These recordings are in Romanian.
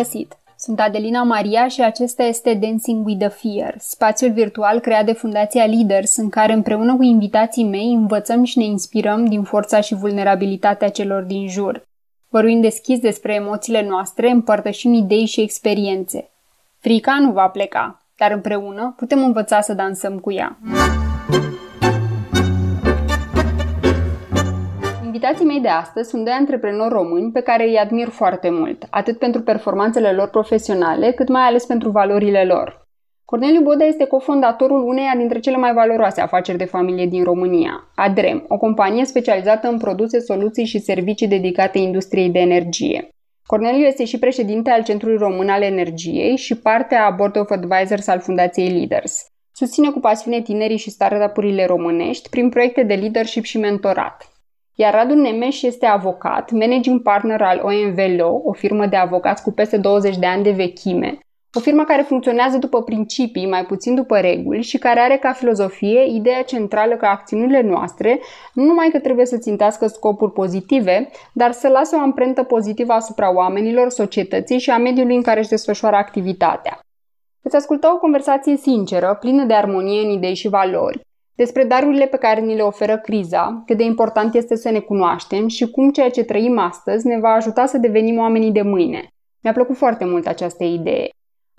găsit! Sunt Adelina Maria și acesta este Dancing with the Fear, spațiul virtual creat de Fundația Leaders, în care împreună cu invitații mei învățăm și ne inspirăm din forța și vulnerabilitatea celor din jur. Vorbim deschis despre emoțiile noastre, împărtășim idei și experiențe. Frica nu va pleca, dar împreună putem învăța să dansăm cu ea. Invitații mei de astăzi sunt doi antreprenori români pe care îi admir foarte mult, atât pentru performanțele lor profesionale, cât mai ales pentru valorile lor. Corneliu Boda este cofondatorul uneia dintre cele mai valoroase afaceri de familie din România, Adrem, o companie specializată în produse, soluții și servicii dedicate industriei de energie. Corneliu este și președinte al Centrului Român al Energiei și parte a Board of Advisors al Fundației Leaders. Susține cu pasiune tinerii și startup-urile românești prin proiecte de leadership și mentorat. Iar Radu Nemeș este avocat, managing partner al OMV Law, o firmă de avocați cu peste 20 de ani de vechime, o firmă care funcționează după principii, mai puțin după reguli și care are ca filozofie ideea centrală că acțiunile noastre nu numai că trebuie să țintească scopuri pozitive, dar să lasă o amprentă pozitivă asupra oamenilor, societății și a mediului în care își desfășoară activitatea. Veți asculta o conversație sinceră, plină de armonie în idei și valori, despre darurile pe care ni le oferă criza, cât de important este să ne cunoaștem și cum ceea ce trăim astăzi ne va ajuta să devenim oamenii de mâine. Mi-a plăcut foarte mult această idee.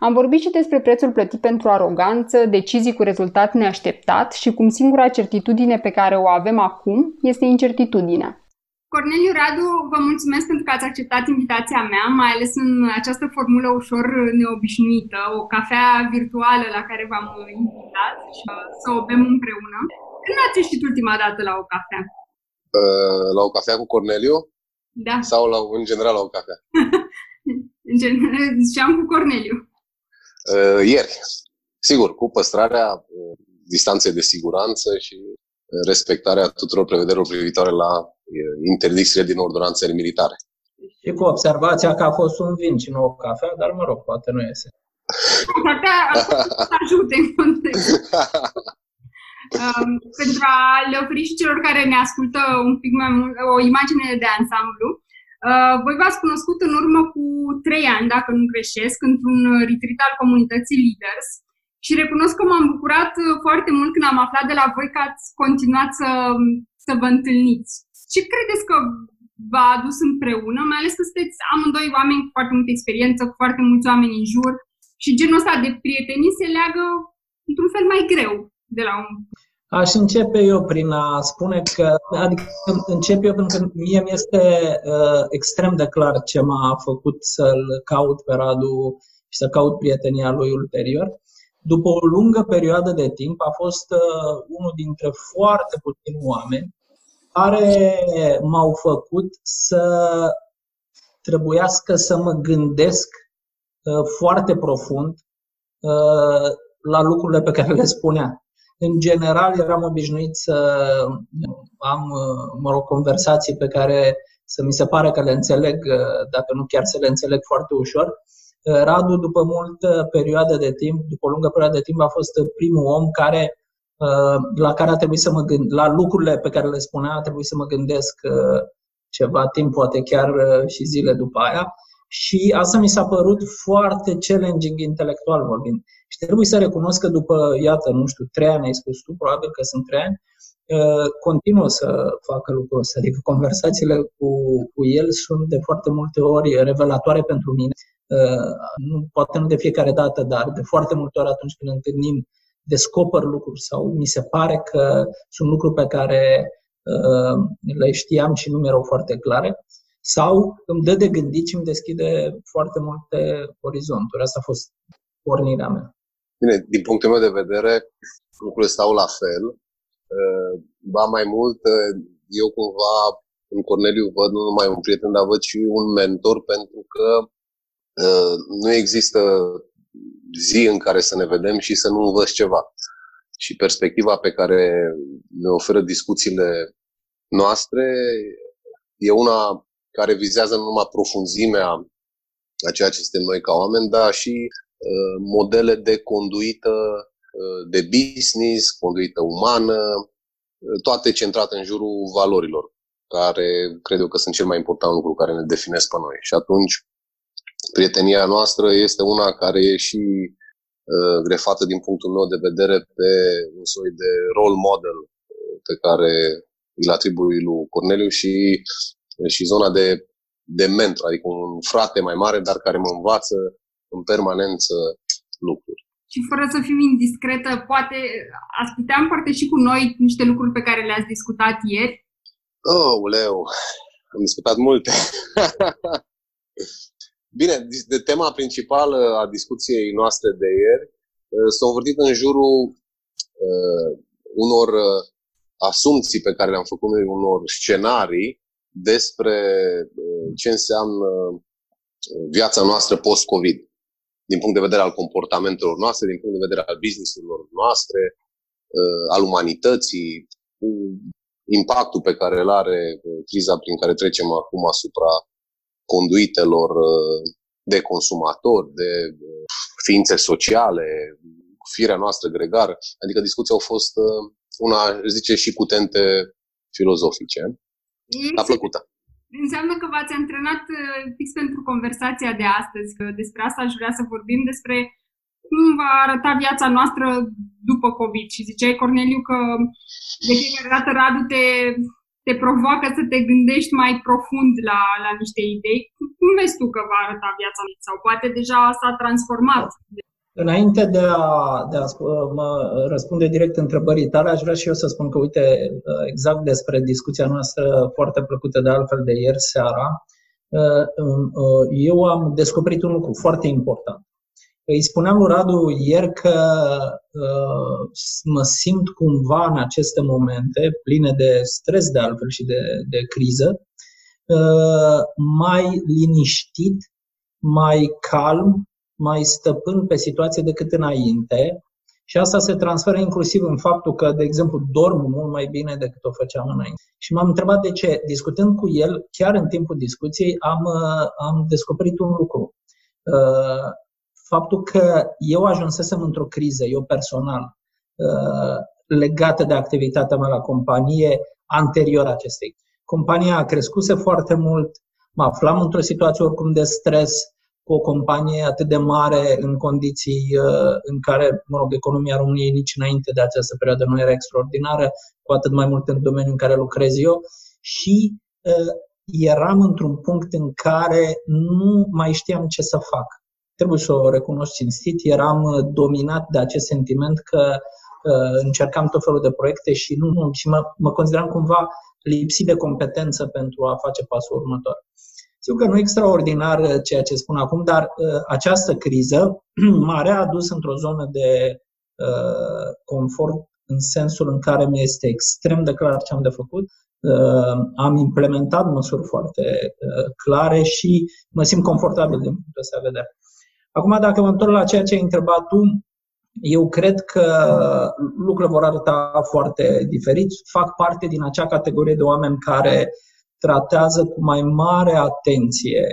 Am vorbit și despre prețul plătit pentru aroganță, decizii cu rezultat neașteptat și cum singura certitudine pe care o avem acum este incertitudinea. Corneliu Radu, vă mulțumesc pentru că ați acceptat invitația mea, mai ales în această formulă ușor neobișnuită, o cafea virtuală la care v-am invitat și să o bem împreună. Când ați ieșit ultima dată la o cafea? Uh, la o cafea cu Corneliu? Da. Sau la, în general la o cafea? în general, ziceam cu Corneliu. Uh, ieri. Sigur, cu păstrarea uh, distanței de siguranță și respectarea tuturor prevederilor privitoare la interdicțiile din ordonanțele militare. Și cu observația că a fost un vin și nu o cafea, dar mă rog, poate nu iese. Cafea să ajute în context. Um, pentru a le oferi și celor care ne ascultă un pic mai mult, o imagine de ansamblu, uh, voi v-ați cunoscut în urmă cu trei ani, dacă nu greșesc, într-un retreat al comunității Leaders și recunosc că m-am bucurat foarte mult când am aflat de la voi că ați continuat să, să vă întâlniți. Ce credeți că v-a adus împreună, mai ales că sunteți amândoi oameni cu foarte multă experiență, cu foarte mulți oameni în jur și genul ăsta de prietenii se leagă într-un fel mai greu de la un Aș începe eu prin a spune că, adică încep eu pentru că mie mi este uh, extrem de clar ce m-a făcut să-l caut pe Radu și să caut prietenia lui ulterior. După o lungă perioadă de timp a fost uh, unul dintre foarte puțini oameni care m-au făcut să trebuiască să mă gândesc uh, foarte profund uh, la lucrurile pe care le spunea. În general, eram obișnuit să am, uh, mă rog, conversații pe care să mi se pare că le înțeleg, dacă nu chiar să le înțeleg foarte ușor. Radu, după multă perioadă de timp, după o lungă perioadă de timp, a fost primul om care Uh, la care a trebuit să mă gând, la lucrurile pe care le spunea, a trebuit să mă gândesc uh, ceva timp, poate chiar uh, și zile după aia. Și asta mi s-a părut foarte challenging intelectual vorbind. Și trebuie să recunosc că după, iată, nu știu, trei ani ai spus tu, probabil că sunt trei ani, continuă să facă lucrul ăsta. Adică conversațiile cu, cu el sunt de foarte multe ori revelatoare pentru mine. Nu, poate nu de fiecare dată, dar de foarte multe ori atunci când întâlnim descoper lucruri sau mi se pare că sunt lucruri pe care uh, le știam și nu mi erau foarte clare, sau îmi dă de gândit și îmi deschide foarte multe orizonturi. Asta a fost pornirea mea. Bine, din punctul meu de vedere, lucrurile stau la fel. Uh, ba mai mult, uh, eu cumva în Corneliu văd nu numai un prieten, dar văd și un mentor pentru că uh, nu există zi în care să ne vedem și să nu învăț ceva. Și perspectiva pe care ne oferă discuțiile noastre e una care vizează nu numai profunzimea a ceea ce suntem noi ca oameni, dar și uh, modele de conduită uh, de business, conduită umană, uh, toate centrate în jurul valorilor, care cred eu că sunt cel mai important lucru care ne definesc pe noi. Și atunci prietenia noastră este una care e și uh, grefată din punctul meu de vedere pe un soi de role model uh, pe care îl atribui lui Corneliu și, și zona de, de mentor, adică un frate mai mare, dar care mă învață în permanență lucruri. Și fără să fiu indiscretă, poate ați putea împărtăși cu noi niște lucruri pe care le-ați discutat ieri? Oh, uleu, am discutat multe. Bine, de tema principală a discuției noastre de ieri uh, s-a învârtit în jurul uh, unor uh, asumții pe care le-am făcut noi, unor scenarii despre uh, ce înseamnă viața noastră post-COVID. Din punct de vedere al comportamentelor noastre, din punct de vedere al businessurilor noastre, uh, al umanității, impactul pe care îl are uh, criza prin care trecem acum asupra conduitelor uh, de consumatori, de uh, ființe sociale, firea noastră gregară. Adică discuția au fost uh, una, zice, și cu tente filozofice. A plăcută. Înseamnă că v-ați antrenat fix pentru conversația de astăzi, că despre asta aș vrea să vorbim, despre cum va arăta viața noastră după COVID. Și ziceai, Corneliu, că de fiecare dată Radu te te provoacă să te gândești mai profund la, la niște idei. Cum vezi tu că va arăta viața sau poate deja s-a transformat? Înainte de a, de a mă răspunde direct întrebării tale, aș vrea și eu să spun că, uite, exact despre discuția noastră foarte plăcută de altfel de ieri seara, eu am descoperit un lucru foarte important. Îi spuneam lui Radu ieri că uh, mă simt cumva în aceste momente, pline de stres de altfel și de, de criză, uh, mai liniștit, mai calm, mai stăpân pe situație decât înainte. Și asta se transferă inclusiv în faptul că, de exemplu, dorm mult mai bine decât o făceam înainte. Și m-am întrebat de ce. Discutând cu el, chiar în timpul discuției, am, uh, am descoperit un lucru. Uh, faptul că eu ajunsesem într-o criză, eu personal, uh, legată de activitatea mea la companie anterior acestei. Compania a crescut foarte mult, mă aflam într-o situație oricum de stres, cu o companie atât de mare în condiții uh, în care, mă rog, economia României nici înainte de această perioadă nu era extraordinară, cu atât mai mult în domeniul în care lucrez eu și uh, eram într-un punct în care nu mai știam ce să fac trebuie să o recunosc cinstit, eram uh, dominat de acest sentiment că uh, încercam tot felul de proiecte și nu, nu și mă, mă consideram cumva lipsit de competență pentru a face pasul următor. Sigur că nu e extraordinar uh, ceea ce spun acum, dar uh, această criză m-a readus într-o zonă de uh, confort în sensul în care mi este extrem de clar ce am de făcut. Uh, am implementat măsuri foarte uh, clare și mă simt confortabil din punctul ăsta de vedere. Acum, dacă mă întorc la ceea ce ai întrebat tu, eu cred că lucrurile vor arăta foarte diferit. Fac parte din acea categorie de oameni care tratează cu mai mare atenție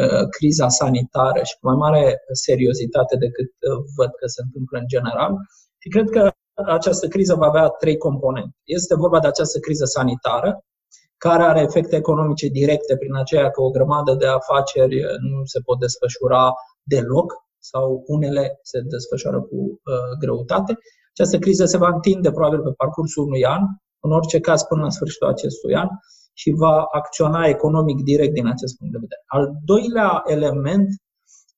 uh, criza sanitară și cu mai mare seriozitate decât uh, văd că se întâmplă în general. Și cred că această criză va avea trei componente. Este vorba de această criză sanitară, care are efecte economice directe prin aceea că o grămadă de afaceri nu se pot desfășura deloc sau unele se desfășoară cu uh, greutate. Această criză se va întinde probabil pe parcursul unui an, în orice caz până la sfârșitul acestui an și va acționa economic direct din acest punct de vedere. Al doilea element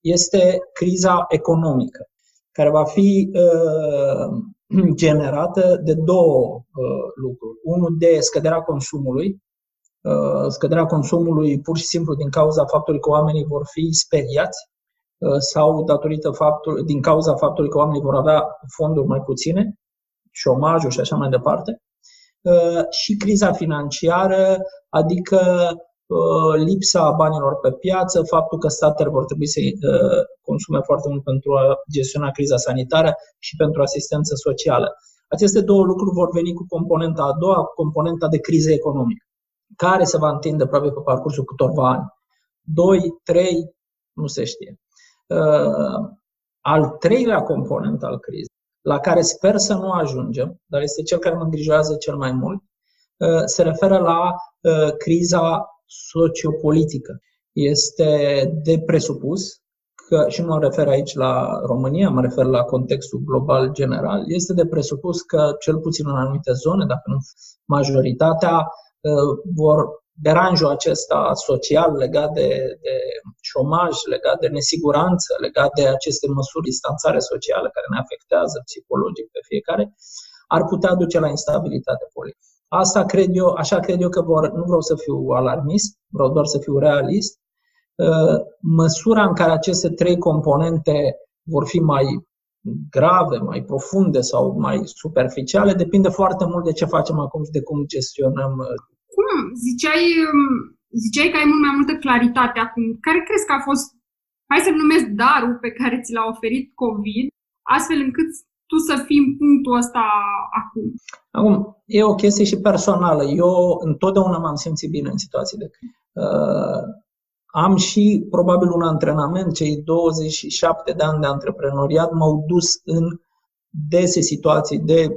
este criza economică, care va fi uh, generată de două uh, lucruri. Unul de scăderea consumului, uh, scăderea consumului pur și simplu din cauza faptului că oamenii vor fi speriați Uh, sau datorită faptului, din cauza faptului că oamenii vor avea fonduri mai puține, șomajul și așa mai departe, uh, și criza financiară, adică uh, lipsa banilor pe piață, faptul că statele vor trebui să consume foarte mult pentru a gestiona criza sanitară și pentru asistență socială. Aceste două lucruri vor veni cu componenta a doua, componenta de criză economică, care se va întinde probabil pe parcursul câtorva ani. 2, 3, nu se știe. Uh, al treilea component al crizei, la care sper să nu ajungem, dar este cel care mă îngrijorează cel mai mult, uh, se referă la uh, criza sociopolitică. Este de presupus că, și nu mă refer aici la România, mă refer la contextul global general, este de presupus că, cel puțin în anumite zone, dacă nu majoritatea, uh, vor deranjul acesta social legat de, de șomaj, legat de nesiguranță, legat de aceste măsuri de distanțare socială care ne afectează psihologic pe fiecare, ar putea duce la instabilitate politică. Asta cred eu, așa cred eu că vor, nu vreau să fiu alarmist, vreau doar să fiu realist. Uh, măsura în care aceste trei componente vor fi mai grave, mai profunde sau mai superficiale depinde foarte mult de ce facem acum și de cum gestionăm uh, cum ziceai, um, ziceai că ai mult mai multă claritate acum. Care crezi că a fost, hai să-l numesc darul pe care ți l-a oferit COVID, astfel încât tu să fii în punctul ăsta acum? Acum, e o chestie și personală. Eu întotdeauna m-am simțit bine în situații de criză. Uh, am și probabil un antrenament, cei 27 de ani de antreprenoriat m-au dus în dese situații de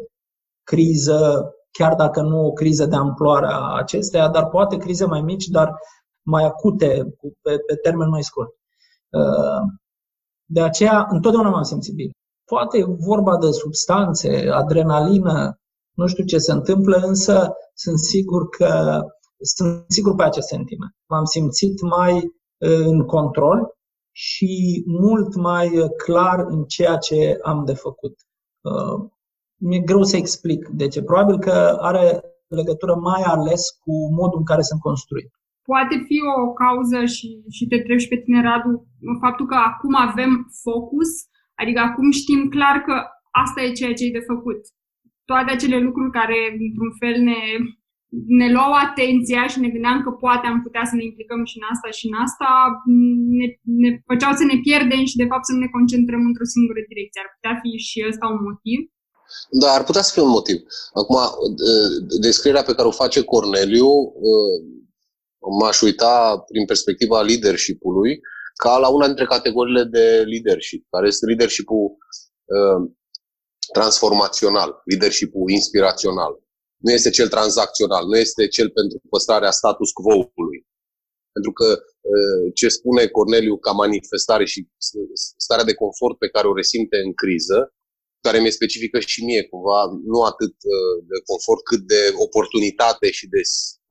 criză, chiar dacă nu o criză de amploare a acesteia, dar poate crize mai mici, dar mai acute, pe, pe termen mai scurt. Uh, de aceea, întotdeauna m-am simțit bine. Poate e vorba de substanțe, adrenalină, nu știu ce se întâmplă, însă sunt sigur că sunt sigur pe acest sentiment. M-am simțit mai uh, în control și mult mai clar în ceea ce am de făcut. Uh, mi-e greu să explic de ce. Probabil că are legătură mai ales cu modul în care sunt construit. Poate fi o cauză și, și te trebuie și pe tine, Radu, faptul că acum avem focus, adică acum știm clar că asta e ceea ce e de făcut. Toate acele lucruri care, într-un fel, ne, ne luau atenția și ne gândeam că poate am putea să ne implicăm și în asta și în asta, ne, ne făceau să ne pierdem și, de fapt, să nu ne concentrăm într-o singură direcție. Ar putea fi și ăsta un motiv. Da, ar putea să fie un motiv. Acum, descrierea pe care o face Corneliu, m-aș uita prin perspectiva leadership-ului ca la una dintre categoriile de leadership, care este leadership-ul transformațional, leadership-ul inspirațional. Nu este cel tranzacțional, nu este cel pentru păstrarea status quo-ului. Pentru că ce spune Corneliu ca manifestare și starea de confort pe care o resimte în criză, care mi-e specifică și mie, cumva, nu atât uh, de confort, cât de oportunitate și de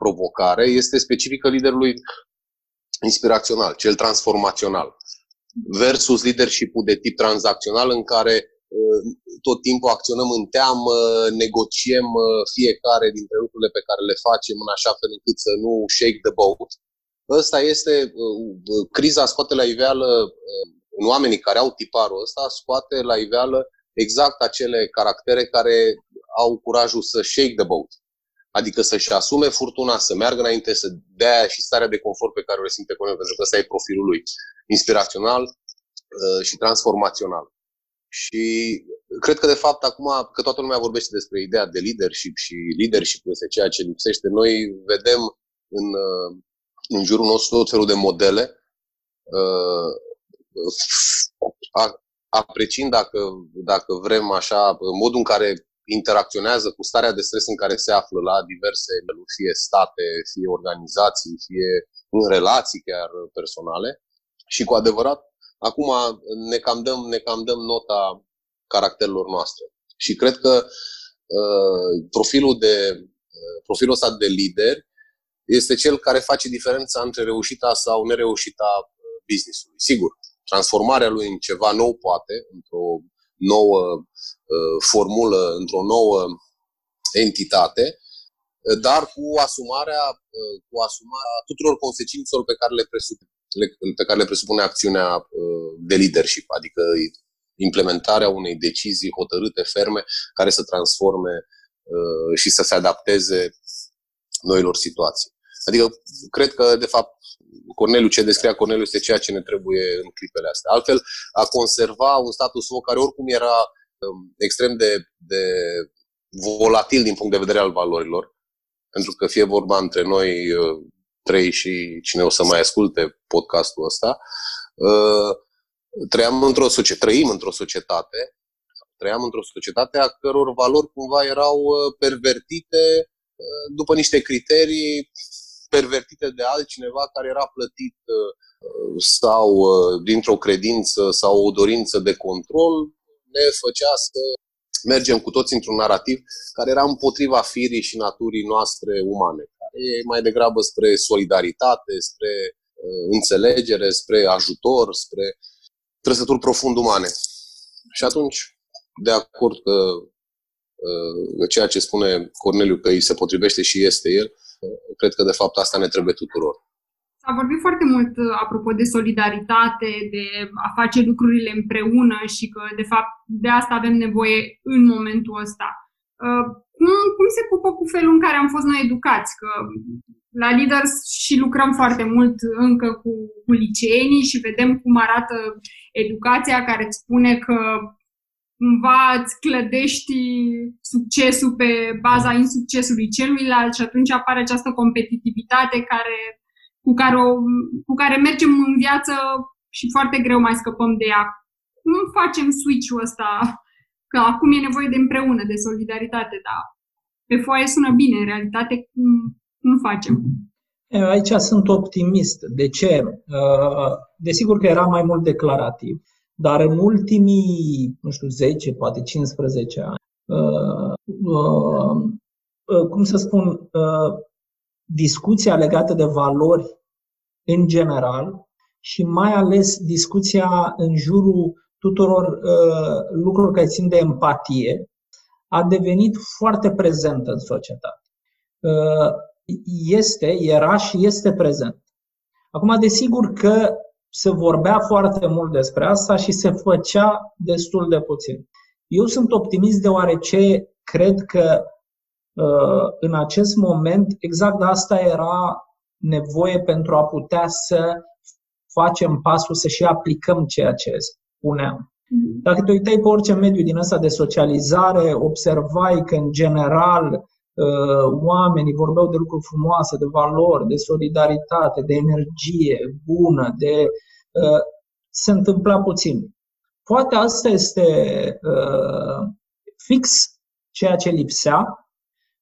provocare, este specifică liderului inspirațional, cel transformațional, versus leadership-ul de tip tranzacțional în care uh, tot timpul acționăm în teamă, negociem uh, fiecare dintre lucrurile pe care le facem în așa fel încât să nu shake the boat. Ăsta este, criza scoate la iveală în oamenii care au tiparul ăsta, scoate la iveală exact acele caractere care au curajul să shake the boat. Adică să-și asume furtuna, să meargă înainte, să dea și starea de confort pe care o resimte Cornel, pentru că ăsta e profilul lui. Inspirațional uh, și transformațional. Și cred că, de fapt, acum că toată lumea vorbește despre ideea de leadership și leadership este ceea ce lipsește, noi vedem în, uh, în jurul nostru tot felul de modele uh, apreciind, dacă, dacă vrem așa, modul în care interacționează cu starea de stres în care se află la diverse, fie state, fie organizații, fie în relații chiar personale. Și cu adevărat, acum ne cam dăm, ne cam dăm nota caracterelor noastre. Și cred că uh, profilul, de, uh, profilul ăsta de lider este cel care face diferența între reușita sau nereușita uh, business-ului. Sigur, transformarea lui în ceva nou, poate, într-o nouă uh, formulă, într-o nouă entitate, uh, dar cu asumarea, uh, cu asumarea tuturor consecințelor pe care le presupune, pe care le presupune acțiunea uh, de leadership, adică implementarea unei decizii hotărâte, ferme, care să transforme uh, și să se adapteze noilor situații. Adică, cred că, de fapt, Corneliu, ce descria Corneliu este ceea ce ne trebuie în clipele astea. Altfel, a conserva un status quo care oricum era um, extrem de, de volatil din punct de vedere al valorilor, pentru că fie vorba între noi uh, trei și cine o să mai asculte podcastul ăsta, uh, trăiam într-o societate, trăim într-o societate, trăiam într-o societate a căror valori cumva erau uh, pervertite după niște criterii pervertite de altcineva care era plătit sau dintr-o credință sau o dorință de control, ne făcea să mergem cu toți într-un narativ care era împotriva firii și naturii noastre umane, care e mai degrabă spre solidaritate, spre uh, înțelegere, spre ajutor, spre trăsături profund umane. Și atunci, de acord că uh, ceea ce spune Corneliu că îi se potrivește și este el, uh, cred că de fapt asta ne trebuie tuturor. S-a vorbit foarte mult uh, apropo de solidaritate, de a face lucrurile împreună și că, de fapt, de asta avem nevoie în momentul ăsta. Uh, cum, cum se pupă cu felul în care am fost noi educați? Că la Leaders și lucrăm foarte mult încă cu, cu liceenii și vedem cum arată educația care îți spune că cumva îți clădești succesul pe baza insuccesului celuilalt și atunci apare această competitivitate care cu care, o, cu care mergem în viață și foarte greu mai scăpăm de ea. Cum facem switch-ul ăsta? Că acum e nevoie de împreună, de solidaritate, dar pe foaie sună bine, în realitate cum, cum facem? Aici sunt optimist. De ce? Uh, desigur că era mai mult declarativ, dar în ultimii, nu știu, 10, poate 15 ani, uh, uh, cum să spun, discuția legată de valori în general și mai ales discuția în jurul tuturor uh, lucrurilor care țin de empatie a devenit foarte prezentă în societate. Uh, este, era și este prezent. Acum, desigur că se vorbea foarte mult despre asta și se făcea destul de puțin. Eu sunt optimist deoarece cred că uh, în acest moment exact asta era nevoie pentru a putea să facem pasul să și aplicăm ceea ce spuneam. Mhm. Dacă te uitai pe orice mediu din ăsta de socializare, observai că, în general, uh, oamenii vorbeau de lucruri frumoase, de valori, de solidaritate, de energie bună, de. Uh, se întâmpla puțin. Poate asta este uh, fix ceea ce lipsea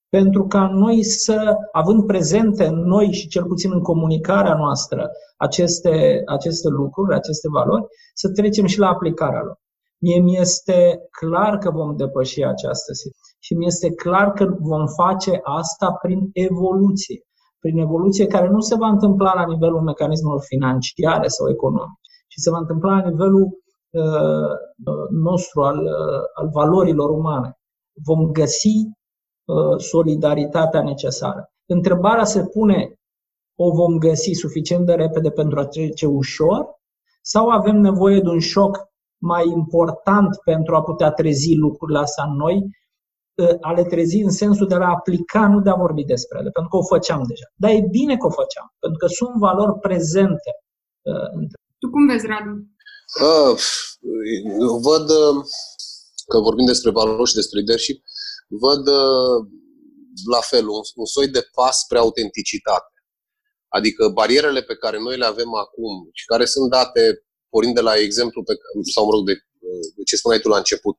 pentru ca noi să, având prezente în noi și cel puțin în comunicarea noastră aceste, aceste lucruri, aceste valori, să trecem și la aplicarea lor. Mie mi este clar că vom depăși această situație și mi este clar că vom face asta prin evoluție. Prin evoluție care nu se va întâmpla la nivelul mecanismelor financiare sau economice, ci se va întâmpla la nivelul uh, nostru al, uh, al valorilor umane. Vom găsi Uh, solidaritatea necesară. Întrebarea se pune, o vom găsi suficient de repede pentru a trece ușor sau avem nevoie de un șoc mai important pentru a putea trezi lucrurile astea în noi, uh, a le trezi în sensul de a aplica, nu de a vorbi despre ele, pentru că o făceam deja. Dar e bine că o făceam, pentru că sunt valori prezente. Uh, tu cum vezi, Radu? Uh, văd că vorbim despre valori și despre leadership, văd uh, la fel un, un soi de pas spre autenticitate. Adică barierele pe care noi le avem acum și care sunt date, pornind de la exemplu pe, sau, mă rog, de, de ce spuneai tu la început,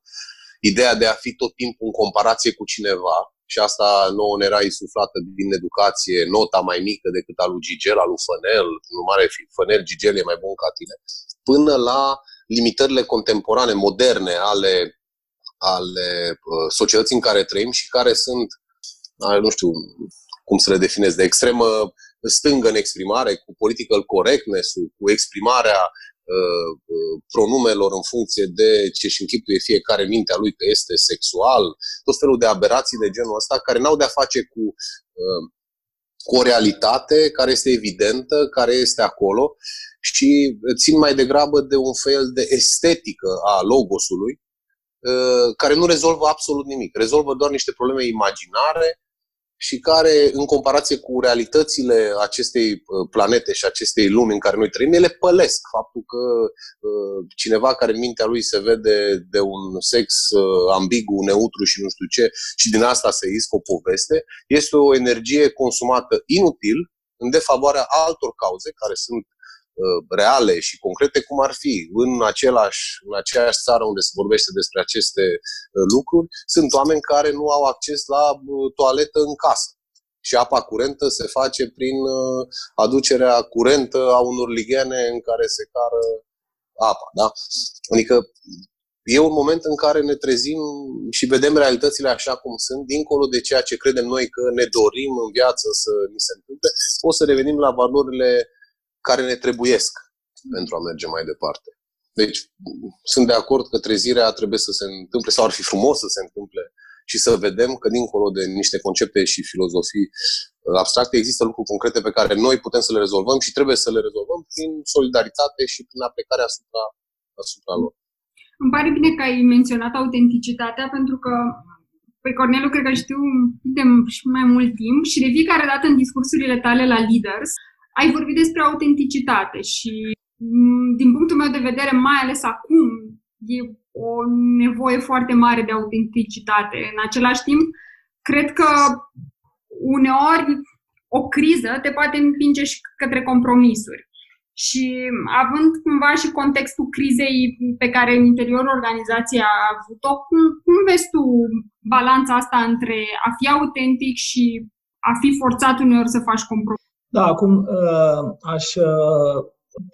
ideea de a fi tot timpul în comparație cu cineva, și asta nouă ne era insuflată din educație, nota mai mică decât a lui Gigel, a lui Fănel, nu mare fi Fănel, Gigel e mai bun ca tine, până la limitările contemporane, moderne ale ale uh, societății în care trăim și care sunt, nu știu cum să le definez, de extremă stângă în exprimare, cu political correctness cu exprimarea uh, uh, pronumelor în funcție de ce își închipuie fiecare mintea lui că este sexual, tot felul de aberații de genul ăsta care n-au de-a face cu, cu o realitate care este evidentă, care este acolo și țin mai degrabă de un fel de estetică a logosului Uh, care nu rezolvă absolut nimic. Rezolvă doar niște probleme imaginare și care, în comparație cu realitățile acestei uh, planete și acestei lumi în care noi trăim, ele pălesc faptul că uh, cineva care în mintea lui se vede de un sex ambigu, neutru și nu știu ce, și din asta se iscă o poveste, este o energie consumată inutil, în defavoarea altor cauze care sunt Uh, reale și concrete, cum ar fi în, același, în aceeași țară unde se vorbește despre aceste uh, lucruri, sunt oameni care nu au acces la uh, toaletă în casă. și apa curentă se face prin uh, aducerea curentă a unor ligene în care se cară apa. Da? Adică e un moment în care ne trezim și vedem realitățile așa cum sunt, dincolo de ceea ce credem noi că ne dorim în viață să ni se întâmple, o să revenim la valorile care ne trebuiesc pentru a merge mai departe. Deci, sunt de acord că trezirea trebuie să se întâmple, sau ar fi frumos să se întâmple și să vedem că dincolo de niște concepte și filozofii abstracte există lucruri concrete pe care noi putem să le rezolvăm și trebuie să le rezolvăm prin solidaritate și prin aplicarea asupra, asupra lor. Îmi pare bine că ai menționat autenticitatea pentru că pe Cornelu cred că știu de mai mult timp și de fiecare dată în discursurile tale la Leaders ai vorbit despre autenticitate și mm, din punctul meu de vedere, mai ales acum, e o nevoie foarte mare de autenticitate. În același timp, cred că uneori o criză te poate împinge și către compromisuri. Și având cumva și contextul crizei pe care în interiorul organizației a avut-o, cum, cum vezi tu balanța asta între a fi autentic și a fi forțat uneori să faci compromis? Da, acum uh, aș uh,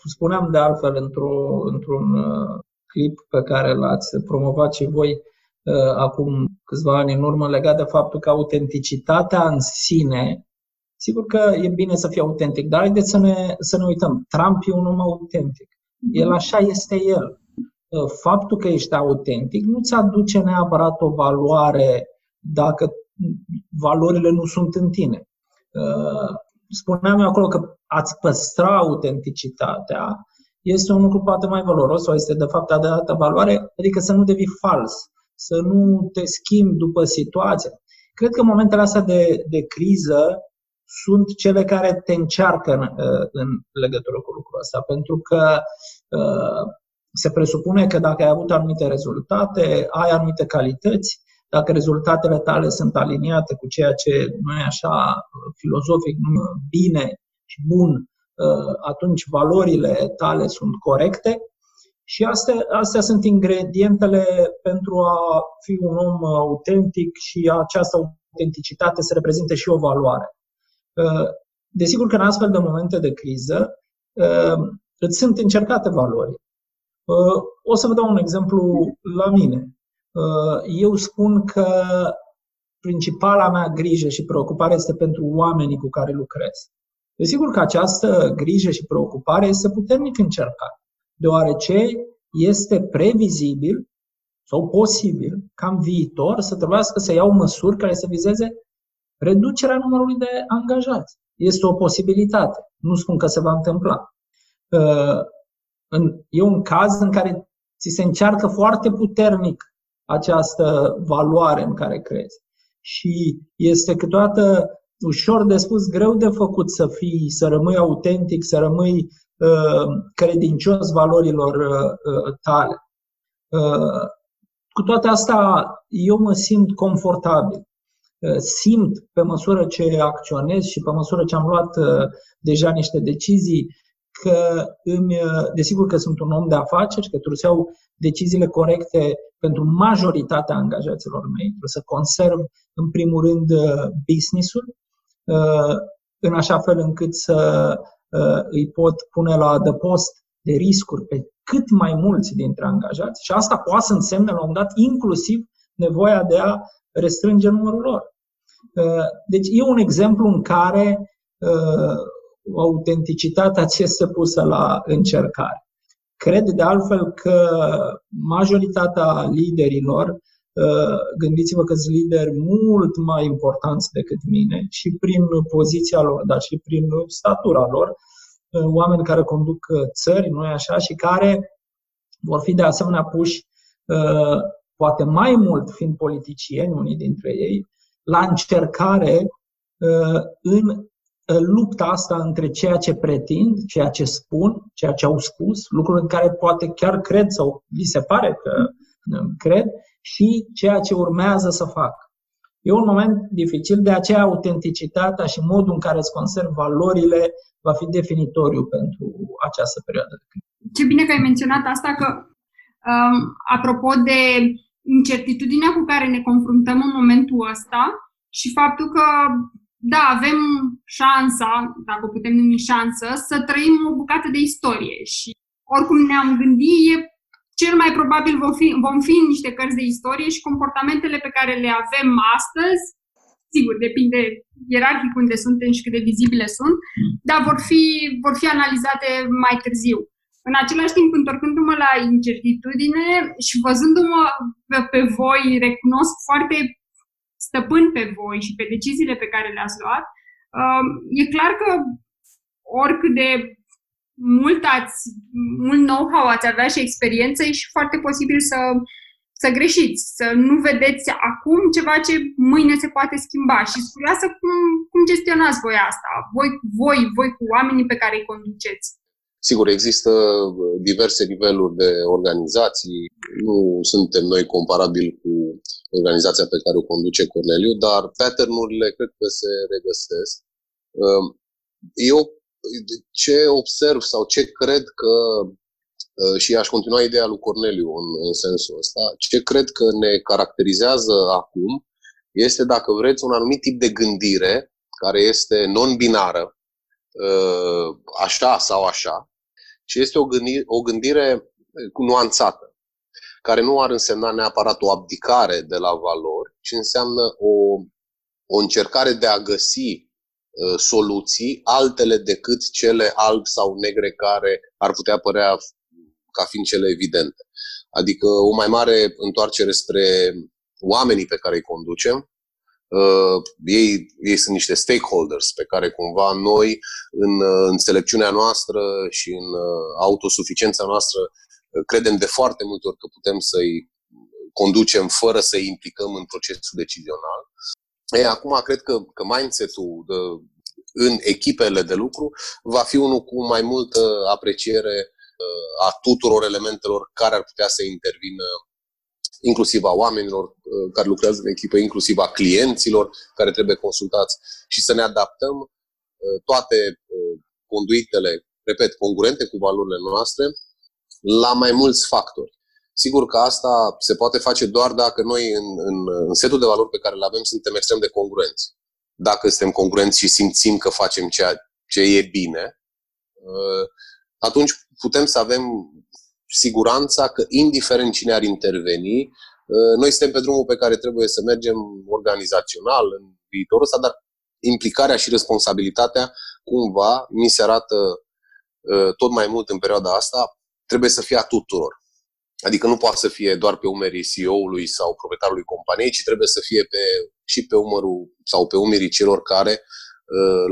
spuneam de altfel într-o, într-un uh, clip pe care l-ați promovat și voi acum câțiva ani în urmă legat de faptul că autenticitatea în sine Sigur că e bine să fie autentic, dar haideți să ne, să ne uităm. Trump e un om autentic. El mhm. așa este el. Uh, faptul că ești autentic nu-ți aduce neapărat o valoare dacă valorile nu sunt în tine. Uh, spuneam eu acolo că ați păstra autenticitatea este un lucru poate mai valoros sau este de fapt adevărată valoare, adică să nu devii fals, să nu te schimbi după situație. Cred că în momentele astea de, de criză sunt cele care te încearcă în, uh, în legătură cu lucrul ăsta, pentru că uh, se presupune că dacă ai avut anumite rezultate, ai anumite calități, dacă rezultatele tale sunt aliniate cu ceea ce noi așa filozofic numim bine și bun, uh, atunci valorile tale sunt corecte și astea, astea sunt ingredientele pentru a fi un om autentic și această autenticitate să reprezinte și o valoare. Uh, desigur că în astfel de momente de criză uh, îți sunt încercate valori. Uh, o să vă dau un exemplu la mine. Eu spun că principala mea grijă și preocupare este pentru oamenii cu care lucrez. Desigur că această grijă și preocupare este puternic încercată, deoarece este previzibil sau posibil ca în viitor să trebuiască să iau măsuri care să vizeze reducerea numărului de angajați. Este o posibilitate. Nu spun că se va întâmpla. Uh, e un caz în care ți se încearcă foarte puternic această valoare în care crezi. Și este câteodată ușor de spus, greu de făcut să fii, să rămâi autentic, să rămâi uh, credincios valorilor uh, tale. Uh, cu toate astea, eu mă simt confortabil. Uh, simt pe măsură ce acționez și pe măsură ce am luat uh, deja niște decizii că îmi, uh, desigur că sunt un om de afaceri, că trebuie să iau deciziile corecte pentru majoritatea angajaților mei, trebuie să conserv în primul rând businessul, în așa fel încât să îi pot pune la adăpost de riscuri pe cât mai mulți dintre angajați și asta poate să însemne la un dat inclusiv nevoia de a restrânge numărul lor. Uh, deci e un exemplu în care uh, autenticitatea ți este pusă la încercare. Cred de altfel că majoritatea liderilor, uh, gândiți-vă că sunt lideri mult mai importanți decât mine și prin poziția lor, dar și prin statura lor, oameni care conduc țări, nu așa, și care vor fi de asemenea puși, poate mai mult fiind politicieni, unii dintre ei, la încercare uh, în uh, lupta asta între ceea ce pretind, ceea ce spun, ceea ce au spus, lucruri în care poate chiar cred sau vi se pare că uh, cred, și ceea ce urmează să fac. E un moment dificil, de aceea autenticitatea și modul în care îți conserv valorile va fi definitoriu pentru această perioadă de criză. Ce bine că ai menționat asta, că um, apropo de incertitudinea cu care ne confruntăm în momentul ăsta și faptul că da, avem șansa, dacă o putem numi șansă, să trăim o bucată de istorie și oricum ne-am gândit, e cel mai probabil vom fi, vom fi în niște cărți de istorie și comportamentele pe care le avem astăzi, sigur, depinde ierarhic unde suntem și cât de vizibile sunt, dar vor fi, vor fi analizate mai târziu. În același timp, întorcându-mă la incertitudine și văzându-mă pe, pe voi, recunosc foarte stăpân pe voi și pe deciziile pe care le-ați luat, um, e clar că oricât de mult, ați, mult know-how ați avea și experiență, e și foarte posibil să, să greșiți, să nu vedeți acum ceva ce mâine se poate schimba. Și curioasă cum, cum gestionați voi asta, voi, voi, voi cu oamenii pe care îi conduceți. Sigur, există diverse niveluri de organizații. Nu suntem noi comparabili cu organizația pe care o conduce Corneliu, dar pattern-urile cred că se regăsesc. Eu ce observ sau ce cred că și aș continua ideea lui Corneliu în, în sensul ăsta, ce cred că ne caracterizează acum este, dacă vreți, un anumit tip de gândire care este non-binară, așa sau așa, ci este o gândire, o gândire nuanțată, care nu ar însemna neapărat o abdicare de la valori, ci înseamnă o, o încercare de a găsi uh, soluții altele decât cele alb sau negre care ar putea părea ca fiind cele evidente. Adică o mai mare întoarcere spre oamenii pe care îi conducem, uh, ei, ei sunt niște stakeholders pe care cumva noi, în uh, înțelepciunea noastră și în uh, autosuficiența noastră, uh, credem de foarte multe ori că putem să-i conducem fără să-i implicăm în procesul decizional. E, acum cred că, că mindset-ul de, în echipele de lucru va fi unul cu mai multă apreciere uh, a tuturor elementelor care ar putea să intervină inclusiv a oamenilor uh, care lucrează în echipă, inclusiv a clienților care trebuie consultați și să ne adaptăm uh, toate uh, conduitele, repet, congruente cu valorile noastre, la mai mulți factori. Sigur că asta se poate face doar dacă noi, în, în, în setul de valori pe care le avem, suntem extrem de congruenți. Dacă suntem congruenți și simțim că facem ceea ce e bine, atunci putem să avem siguranța că, indiferent cine ar interveni, uh, noi suntem pe drumul pe care trebuie să mergem organizațional în viitorul ăsta, dar implicarea și responsabilitatea, cumva, mi se arată uh, tot mai mult în perioada asta, trebuie să fie a tuturor. Adică nu poate să fie doar pe umerii CEO-ului sau proprietarului companiei, ci trebuie să fie pe, și pe umărul sau pe umerii celor care Uh,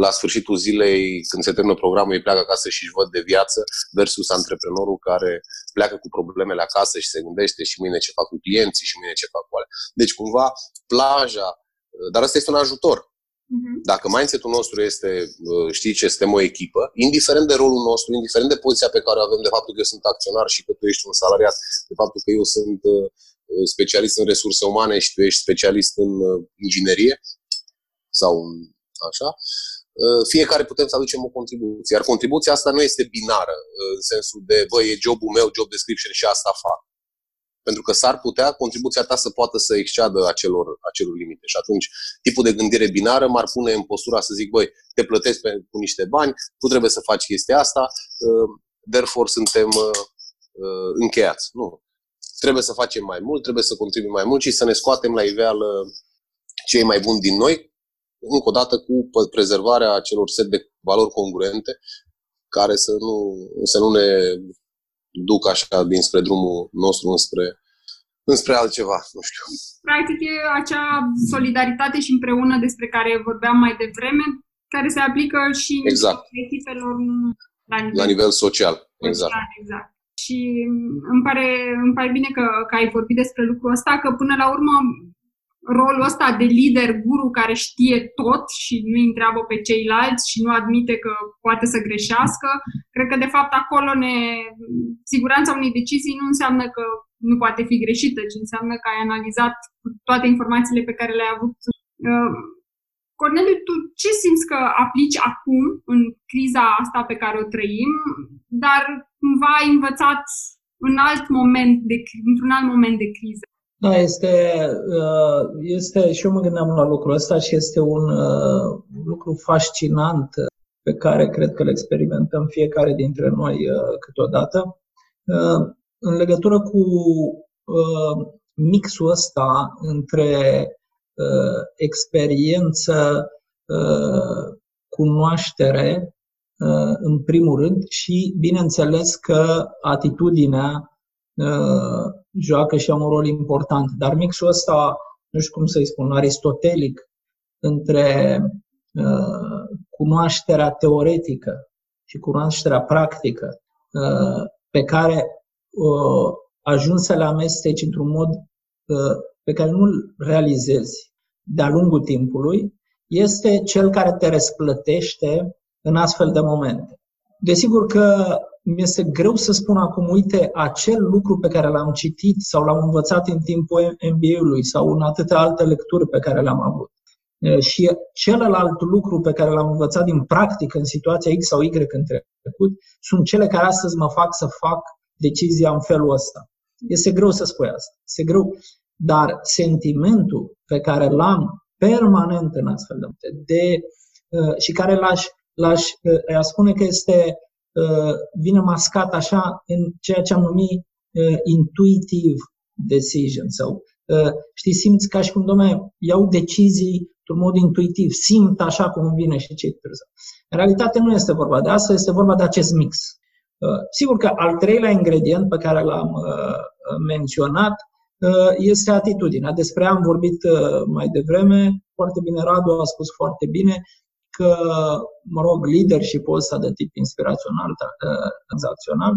la sfârșitul zilei, când se termină programul, ei pleacă acasă și își văd de viață, versus antreprenorul care pleacă cu problemele acasă și se gândește și mâine ce fac cu clienții și mâine ce fac cu alea. Deci, cumva, plaja, uh, dar asta este un ajutor. Uh-huh. Dacă mindset-ul nostru este, uh, știi ce, suntem o echipă, indiferent de rolul nostru, indiferent de poziția pe care o avem, de faptul că eu sunt acționar și că tu ești un salariat, de faptul că eu sunt specialist în resurse umane și tu ești specialist în inginerie sau în Așa? Uh, fiecare putem să aducem o contribuție. Iar contribuția asta nu este binară, uh, în sensul de, bă, e jobul meu, job description și asta fac. Pentru că s-ar putea contribuția ta să poată să exceadă acelor, acelor limite. Și atunci, tipul de gândire binară m-ar pune în postura să zic, băi, te plătesc pe, cu niște bani, tu trebuie să faci chestia asta, uh, therefore suntem încheiați. Nu. Trebuie să facem mai mult, trebuie să contribuim mai mult și să ne scoatem la iveală cei mai buni din noi, încă o dată cu prezervarea acelor set de valori congruente care să nu, să nu ne duc așa dinspre drumul nostru înspre, înspre altceva, nu știu. Practic e acea solidaritate și împreună despre care vorbeam mai devreme, care se aplică și exact. echipelor la nivel, la nivel social. Exact. exact. exact. Și îmi pare, îmi pare bine că, că ai vorbit despre lucrul ăsta, că până la urmă rolul ăsta de lider, guru care știe tot și nu îi întreabă pe ceilalți și nu admite că poate să greșească, cred că de fapt acolo ne... siguranța unei decizii nu înseamnă că nu poate fi greșită, ci înseamnă că ai analizat toate informațiile pe care le-ai avut. Uh, Corneliu, tu ce simți că aplici acum în criza asta pe care o trăim, dar cumva ai învățat în alt moment de, într-un alt moment de criză? Da, este, uh, este, și eu mă gândeam la lucrul ăsta și este un uh, lucru fascinant pe care cred că îl experimentăm fiecare dintre noi uh, câteodată. În legătură cu mixul ăsta între experiență, cunoaștere, în primul rând, și bineînțeles că atitudinea joacă și au un rol important. Dar mixul ăsta, nu știu cum să-i spun, aristotelic, între uh, cunoașterea teoretică și cunoașterea practică, uh, pe care uh, ajungi să le amesteci într-un mod uh, pe care nu-l realizezi de-a lungul timpului, este cel care te răsplătește în astfel de momente. Desigur că mi-este greu să spun acum, uite, acel lucru pe care l-am citit sau l-am învățat în timpul MBA-ului sau în atâtea alte lecturi pe care le-am avut. Și celălalt lucru pe care l-am învățat din practică în situația X sau Y în trecut sunt cele care astăzi mă fac să fac decizia în felul ăsta. Este greu să spui asta. Este greu. Dar sentimentul pe care l-am permanent în astfel de, de și care l-aș, l-aș spune că este Uh, vine mascat așa în ceea ce am numit uh, intuitive decision sau uh, știi, simți ca și cum, domne, iau decizii într-un mod intuitiv, simt așa cum îmi vine și ce trebuie În realitate nu este vorba de asta, este vorba de acest mix. Sigur că al treilea ingredient pe care l-am menționat este atitudinea. Despre am vorbit mai devreme, foarte bine Radu a spus foarte bine, că, mă rog, leadership-ul ăsta de tip inspirațional, tranzacțional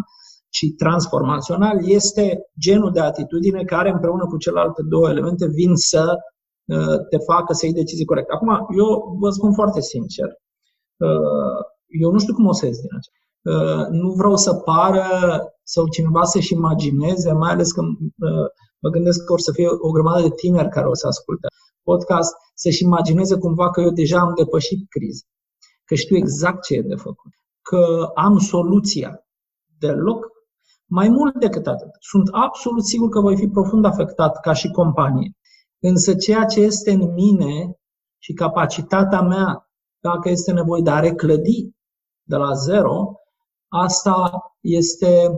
și transformațional este genul de atitudine care împreună cu celelalte două elemente vin să uh, te facă să iei decizii corecte. Acum, eu vă spun foarte sincer, uh, eu nu știu cum o să ies din aceasta. Uh, nu vreau să pară sau cineva să-și imagineze, mai ales că mă gândesc că or să fie o grămadă de tineri care o să asculte podcast să-și imagineze cumva că eu deja am depășit criza, că știu exact ce e de făcut, că am soluția deloc. Mai mult decât atât, sunt absolut sigur că voi fi profund afectat ca și companie. Însă ceea ce este în mine și capacitatea mea, dacă este nevoie de a reclădi de la zero, asta este,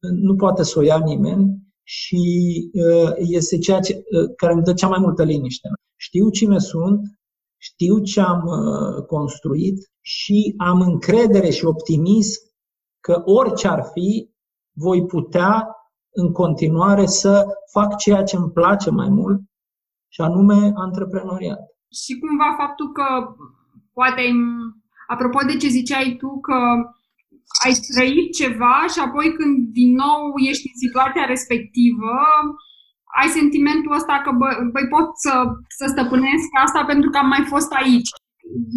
nu poate să o ia nimeni și uh, este ceea ce, uh, care îmi dă cea mai multă liniște. Știu cine sunt, știu ce am uh, construit și am încredere și optimism că orice ar fi, voi putea în continuare să fac ceea ce îmi place mai mult, și anume antreprenoriat. Și cumva faptul că, poate, apropo de ce ziceai tu, că ai trăit ceva și apoi când din nou ești în situația respectivă, ai sentimentul ăsta că bă, băi, pot să, să stăpânesc asta pentru că am mai fost aici.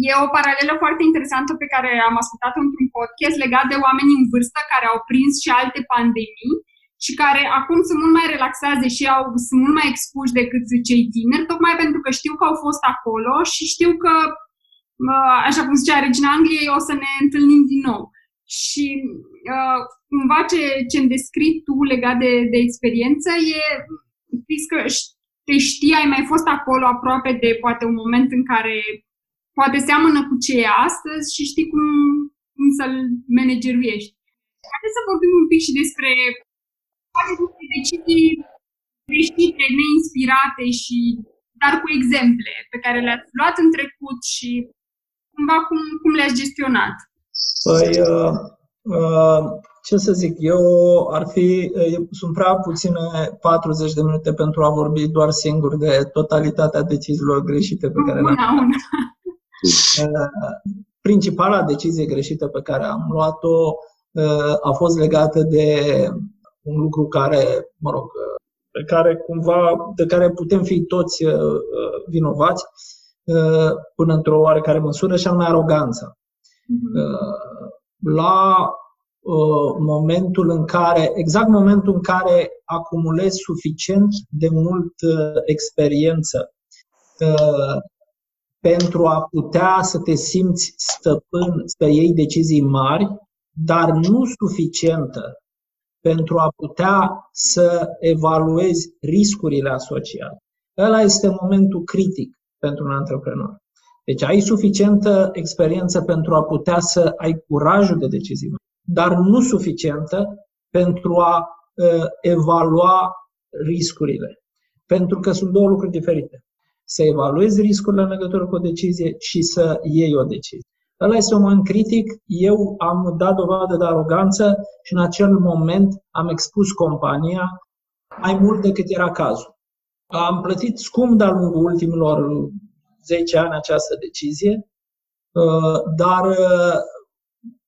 E o paralelă foarte interesantă pe care am ascultat-o într-un podcast legat de oameni în vârstă care au prins și alte pandemii și care acum sunt mult mai relaxați și au, sunt mult mai expuși decât cei tineri, tocmai pentru că știu că au fost acolo și știu că, așa cum zicea Regina Angliei, o să ne întâlnim din nou. Și uh, cumva ce, ce îmi descrii tu legat de, de experiență e că te știi, ai mai fost acolo aproape de poate un moment în care poate seamănă cu ce e astăzi și știi cum, cum să-l manageruiești. Haideți să vorbim un pic și despre poate despre decizii greșite, neinspirate și dar cu exemple pe care le-ați luat în trecut și cumva cum, cum le-ați gestionat. Păi, uh, uh, ce să zic, eu ar fi, uh, sunt prea puține 40 de minute pentru a vorbi doar singur de totalitatea deciziilor greșite pe care le-am luat. Principala decizie greșită pe care am luat-o a fost legată de un lucru care, mă rog, pe care cumva, de care putem fi toți vinovați până într-o oarecare măsură, și anume aroganța. Uh, la uh, momentul în care, exact momentul în care acumulezi suficient de mult uh, experiență pentru a putea să te simți stăpân, să iei decizii mari, dar nu suficientă pentru a putea să evaluezi riscurile asociate. Ăla este momentul critic pentru un antreprenor. Deci ai suficientă experiență pentru a putea să ai curajul de decizie, dar nu suficientă pentru a uh, evalua riscurile. Pentru că sunt două lucruri diferite. Să evaluezi riscurile în legătură cu o decizie și să iei o decizie. Ăla este un moment critic. Eu am dat dovadă de aroganță și în acel moment am expus compania mai mult decât era cazul. Am plătit scump de-a lungul ultimilor 10 ani această decizie, uh, dar uh,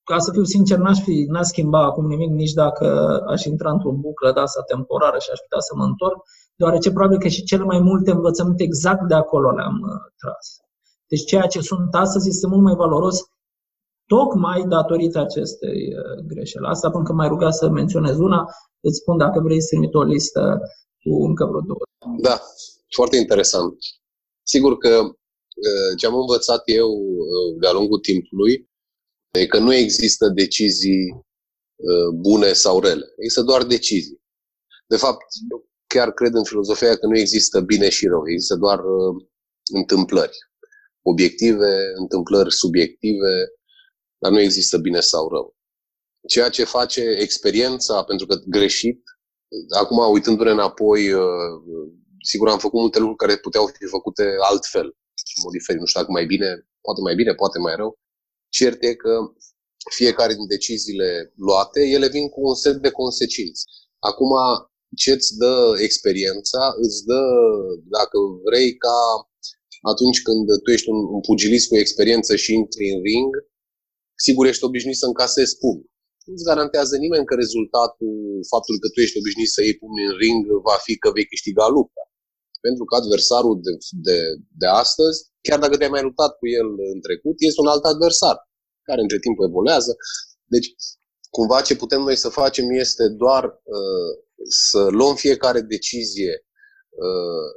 ca să fiu sincer, n-aș, fi, n-aș schimba acum nimic nici dacă aș intra într-o buclă de asta temporară și aș putea să mă întorc, deoarece probabil că și cele mai multe învățăminte exact de acolo le-am uh, tras. Deci ceea ce sunt astăzi este mult mai valoros tocmai datorită acestei greșeli. Asta pentru că mai ruga să menționez una, îți spun dacă vrei să trimit o listă cu încă vreo două. Da, foarte interesant. Sigur că Eh, ce am învățat eu eh, de-a lungul timpului e că nu există decizii eh, bune sau rele. Există doar decizii. De fapt, eu chiar cred în filozofia că nu există bine și rău. Există doar întâmplări. Obiective, întâmplări subiective, dar nu există bine sau rău. Ceea ce face experiența, pentru că greșit, acum uitându-ne înapoi, sigur am făcut multe lucruri care puteau fi făcute altfel în mod diferit. Nu știu dacă mai bine, poate mai bine, poate mai rău. Cert e că fiecare din deciziile luate, ele vin cu un set de consecințe. Acum, ce îți dă experiența, îți dă, dacă vrei, ca atunci când tu ești un, un pugilist cu experiență și intri în ring, sigur ești obișnuit să încasezi pumni. Nu îți garantează nimeni că rezultatul, faptul că tu ești obișnuit să iei pumni în ring, va fi că vei câștiga lupta pentru că adversarul de, de, de astăzi, chiar dacă te-ai mai luptat cu el în trecut, este un alt adversar, care între timp evoluează. Deci, cumva ce putem noi să facem este doar uh, să luăm fiecare decizie uh,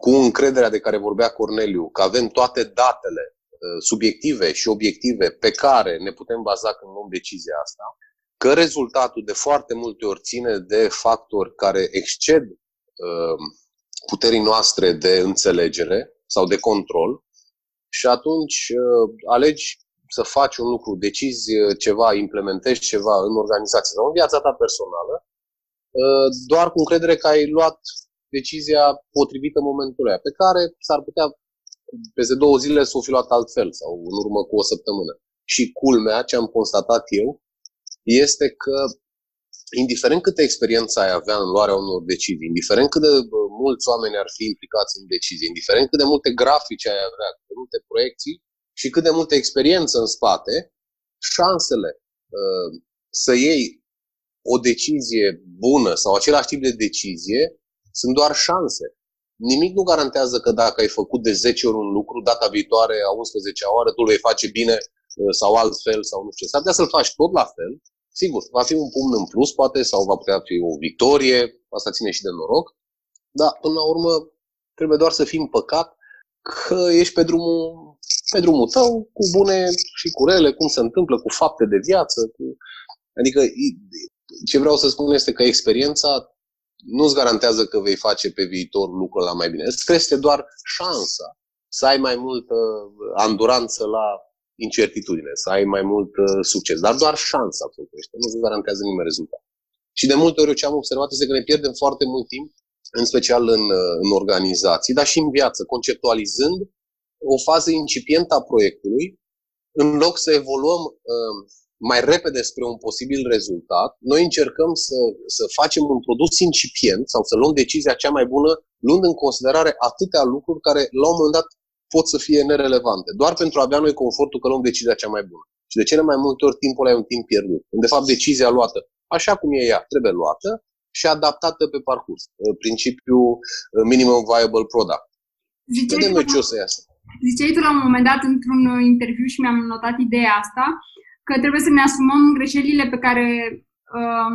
cu încrederea de care vorbea Corneliu, că avem toate datele uh, subiective și obiective pe care ne putem baza când luăm decizia asta, că rezultatul de foarte multe ori ține de factori care exced uh, puterii noastre de înțelegere sau de control și atunci uh, alegi să faci un lucru, decizi uh, ceva, implementezi ceva în organizație sau în viața ta personală, uh, doar cu încredere că ai luat decizia potrivită în momentul ăla, pe care s-ar putea peste două zile să o fi luat altfel sau în urmă cu o săptămână. Și culmea, ce am constatat eu, este că indiferent câtă experiență ai avea în luarea unor decizii, indiferent cât de mulți oameni ar fi implicați în decizie, indiferent cât de multe grafice ai avea, cât de multe proiecții și cât de multă experiență în spate, șansele uh, să iei o decizie bună sau același tip de decizie sunt doar șanse. Nimic nu garantează că dacă ai făcut de 10 ori un lucru, data viitoare, a 11 oară, tu îl vei face bine uh, sau altfel sau nu știu. S-ar putea să-l faci tot la fel, Sigur, va fi un pumn în plus, poate, sau va putea fi o victorie, asta ține și de noroc, dar până la urmă trebuie doar să fii împăcat că ești pe drumul, pe drumul tău, cu bune și cu rele, cum se întâmplă, cu fapte de viață. Cu... Adică ce vreau să spun este că experiența nu-ți garantează că vei face pe viitor lucrul la mai bine. Îți crește doar șansa să ai mai multă anduranță la incertitudine, să ai mai mult uh, succes. Dar doar șansa să crește, nu se garantează nimeni rezultat. Și de multe ori ce am observat este că ne pierdem foarte mult timp, în special în, uh, în organizații, dar și în viață, conceptualizând o fază incipientă a proiectului, în loc să evoluăm uh, mai repede spre un posibil rezultat, noi încercăm să, să facem un produs incipient sau să luăm decizia cea mai bună, luând în considerare atâtea lucruri care la un moment dat pot să fie nerelevante, doar pentru a avea noi confortul că luăm decizia cea mai bună. Și de cele mai multe ori timpul ăla e un timp pierdut. De fapt, decizia luată așa cum e ea trebuie luată și adaptată pe parcurs. Principiul uh, minimum viable product. Ziceai Vedem noi ce o să iasă. Ziceai tu la un moment dat într-un uh, interviu și mi-am notat ideea asta, că trebuie să ne asumăm greșelile pe care, um,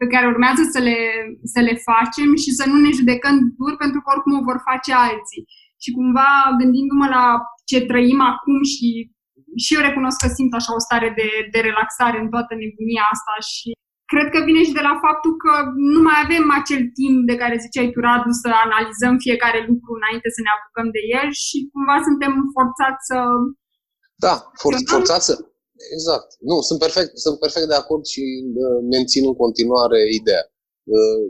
pe care urmează să le, să le facem și să nu ne judecăm dur pentru că oricum o vor face alții și cumva gândindu-mă la ce trăim acum și și eu recunosc că simt așa o stare de, de relaxare în toată nebunia asta și cred că vine și de la faptul că nu mai avem acel timp de care ziceai tu, Radu, să analizăm fiecare lucru înainte să ne apucăm de el și cumva suntem forțați să... Da, for- forțați să... Exact. Nu, sunt perfect, sunt perfect de acord și uh, mențin în continuare ideea. Uh,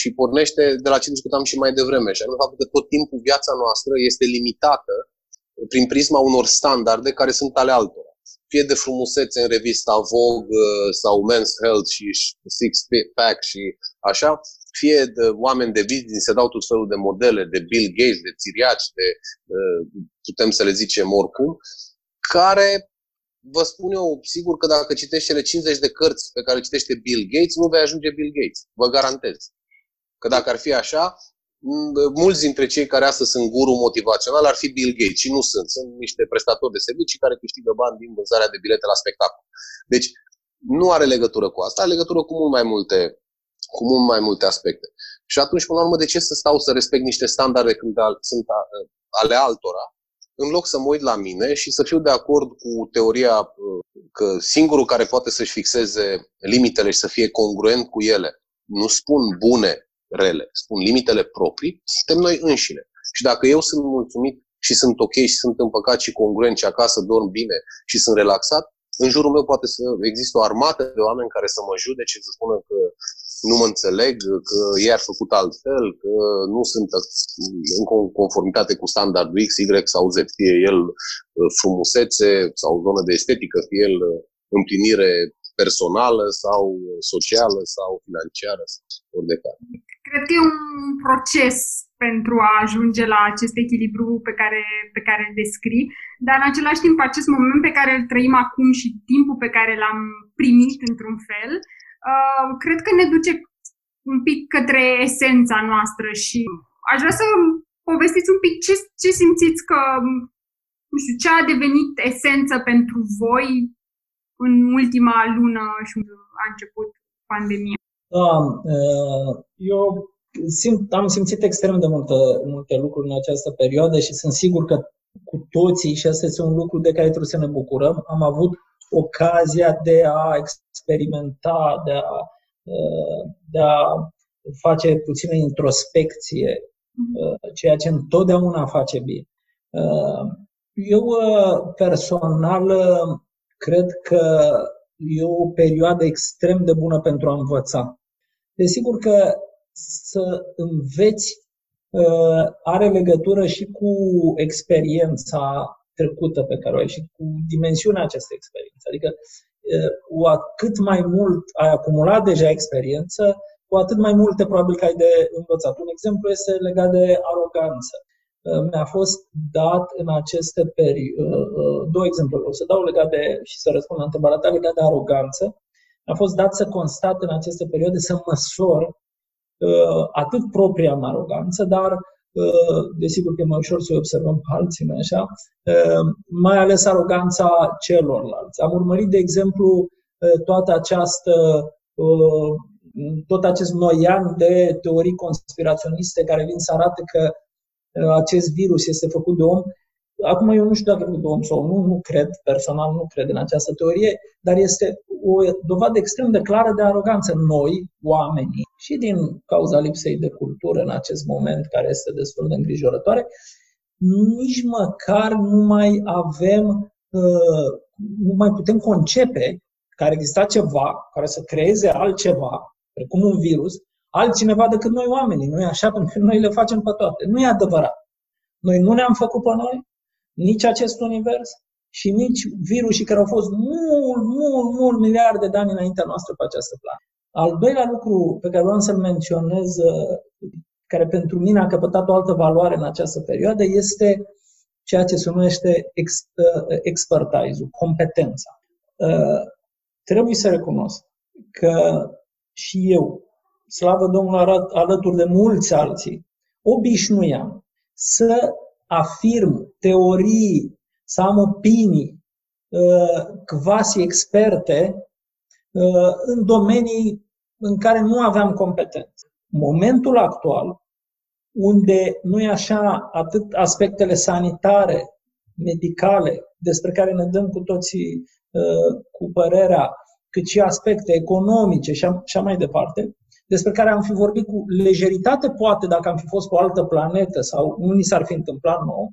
și pornește de la ce discutam și mai devreme, și anume faptul că tot timpul viața noastră este limitată prin prisma unor standarde care sunt ale altora. Fie de frumusețe în revista Vogue uh, sau Men's Health și Six Pack și așa, fie de oameni de business, se dau tot felul de modele, de Bill Gates, de țiriaci, de, uh, putem să le zicem oricum, care, vă spun eu, sigur că dacă citești cele 50 de cărți pe care citește Bill Gates, nu vei ajunge Bill Gates, vă garantez. Că dacă ar fi așa, mulți dintre cei care astăzi sunt guru motivațional ar fi Bill Gates și nu sunt. Sunt niște prestatori de servicii care câștigă bani din vânzarea de bilete la spectacol. Deci nu are legătură cu asta, are legătură cu mult mai multe, cu mult mai multe aspecte. Și atunci, până la urmă, de ce să stau să respect niște standarde când sunt ale altora, în loc să mă uit la mine și să fiu de acord cu teoria uh, că singurul care poate să-și fixeze limitele și să fie congruent cu ele, nu spun bune rele, spun limitele proprii, suntem noi înșine. Și dacă eu sunt mulțumit și sunt ok și sunt împăcat și congruent și acasă dorm bine și sunt relaxat, în jurul meu poate să există o armată de oameni care să mă judece, să spună că nu mă înțeleg, că ei ar făcut altfel, că nu sunt în conformitate cu standardul X, Y sau Z, fie el uh, frumusețe sau zonă de estetică, fie el uh, împlinire personală sau socială sau financiară sau ori de care. Cred că e un proces pentru a ajunge la acest echilibru pe care, pe care îl descrii, dar în același timp acest moment pe care îl trăim acum și timpul pe care l-am primit într-un fel, uh, cred că ne duce un pic către esența noastră și aș vrea să povestiți un pic ce, ce simțiți că, nu știu, ce a devenit esență pentru voi în ultima lună și a început pandemia. Da, eu simt, am simțit extrem de multe, multe lucruri în această perioadă și sunt sigur că cu toții, și asta este un lucru de care trebuie să ne bucurăm, am avut ocazia de a experimenta, de a, de a face puțină introspecție, mhm. ceea ce întotdeauna face bine. Eu personal cred că e o perioadă extrem de bună pentru a învăța. Desigur că să înveți uh, are legătură și cu experiența trecută pe care o ai și cu dimensiunea acestei experiențe. Adică, uh, cu atât mai mult ai acumulat deja experiență, cu atât mai multe probabil că ai de învățat. Un exemplu este legat de aroganță. Uh, mi-a fost dat în aceste perioade, două exemple, o să dau legat de, și să răspund la întrebarea ta, legat de aroganță. Mi-a fost dat să constat în aceste perioade, să măsor Uh, atât propria mea aroganță, dar uh, desigur că e mai ușor să observăm pe alții, așa, uh, mai ales aroganța celorlalți. Am urmărit, de exemplu, toată această tot acest noian de teorii conspiraționiste care vin să arate că acest virus este făcut de om Acum eu nu știu dacă de om sau nu, nu cred, personal nu cred în această teorie, dar este o dovadă extrem de clară de aroganță. Noi, oamenii, și din cauza lipsei de cultură în acest moment, care este destul de îngrijorătoare, nici măcar nu mai avem, uh, nu mai putem concepe că ar exista ceva care să creeze altceva, precum un virus, altcineva decât noi oamenii. Nu e așa? Pentru că noi le facem pe toate. Nu e adevărat. Noi nu ne-am făcut pe noi, nici acest univers și nici virusii care au fost mult, mult, mult miliarde de ani înaintea noastră pe această planetă. Al doilea lucru pe care vreau să-l menționez, uh, care pentru mine a căpătat o altă valoare în această perioadă, este ceea ce se numește ex, uh, expertise competența. Uh, trebuie să recunosc că și eu, slavă Domnului, alături de mulți alții, obișnuiam să afirm teorii, să am opinii uh, quasi experte uh, în domenii în care nu aveam competență. Momentul actual, unde nu e așa atât aspectele sanitare, medicale, despre care ne dăm cu toții uh, cu părerea, cât și aspecte economice și așa mai departe, despre care am fi vorbit cu lejeritate, poate dacă am fi fost pe o altă planetă sau nu ni s-ar fi întâmplat nou,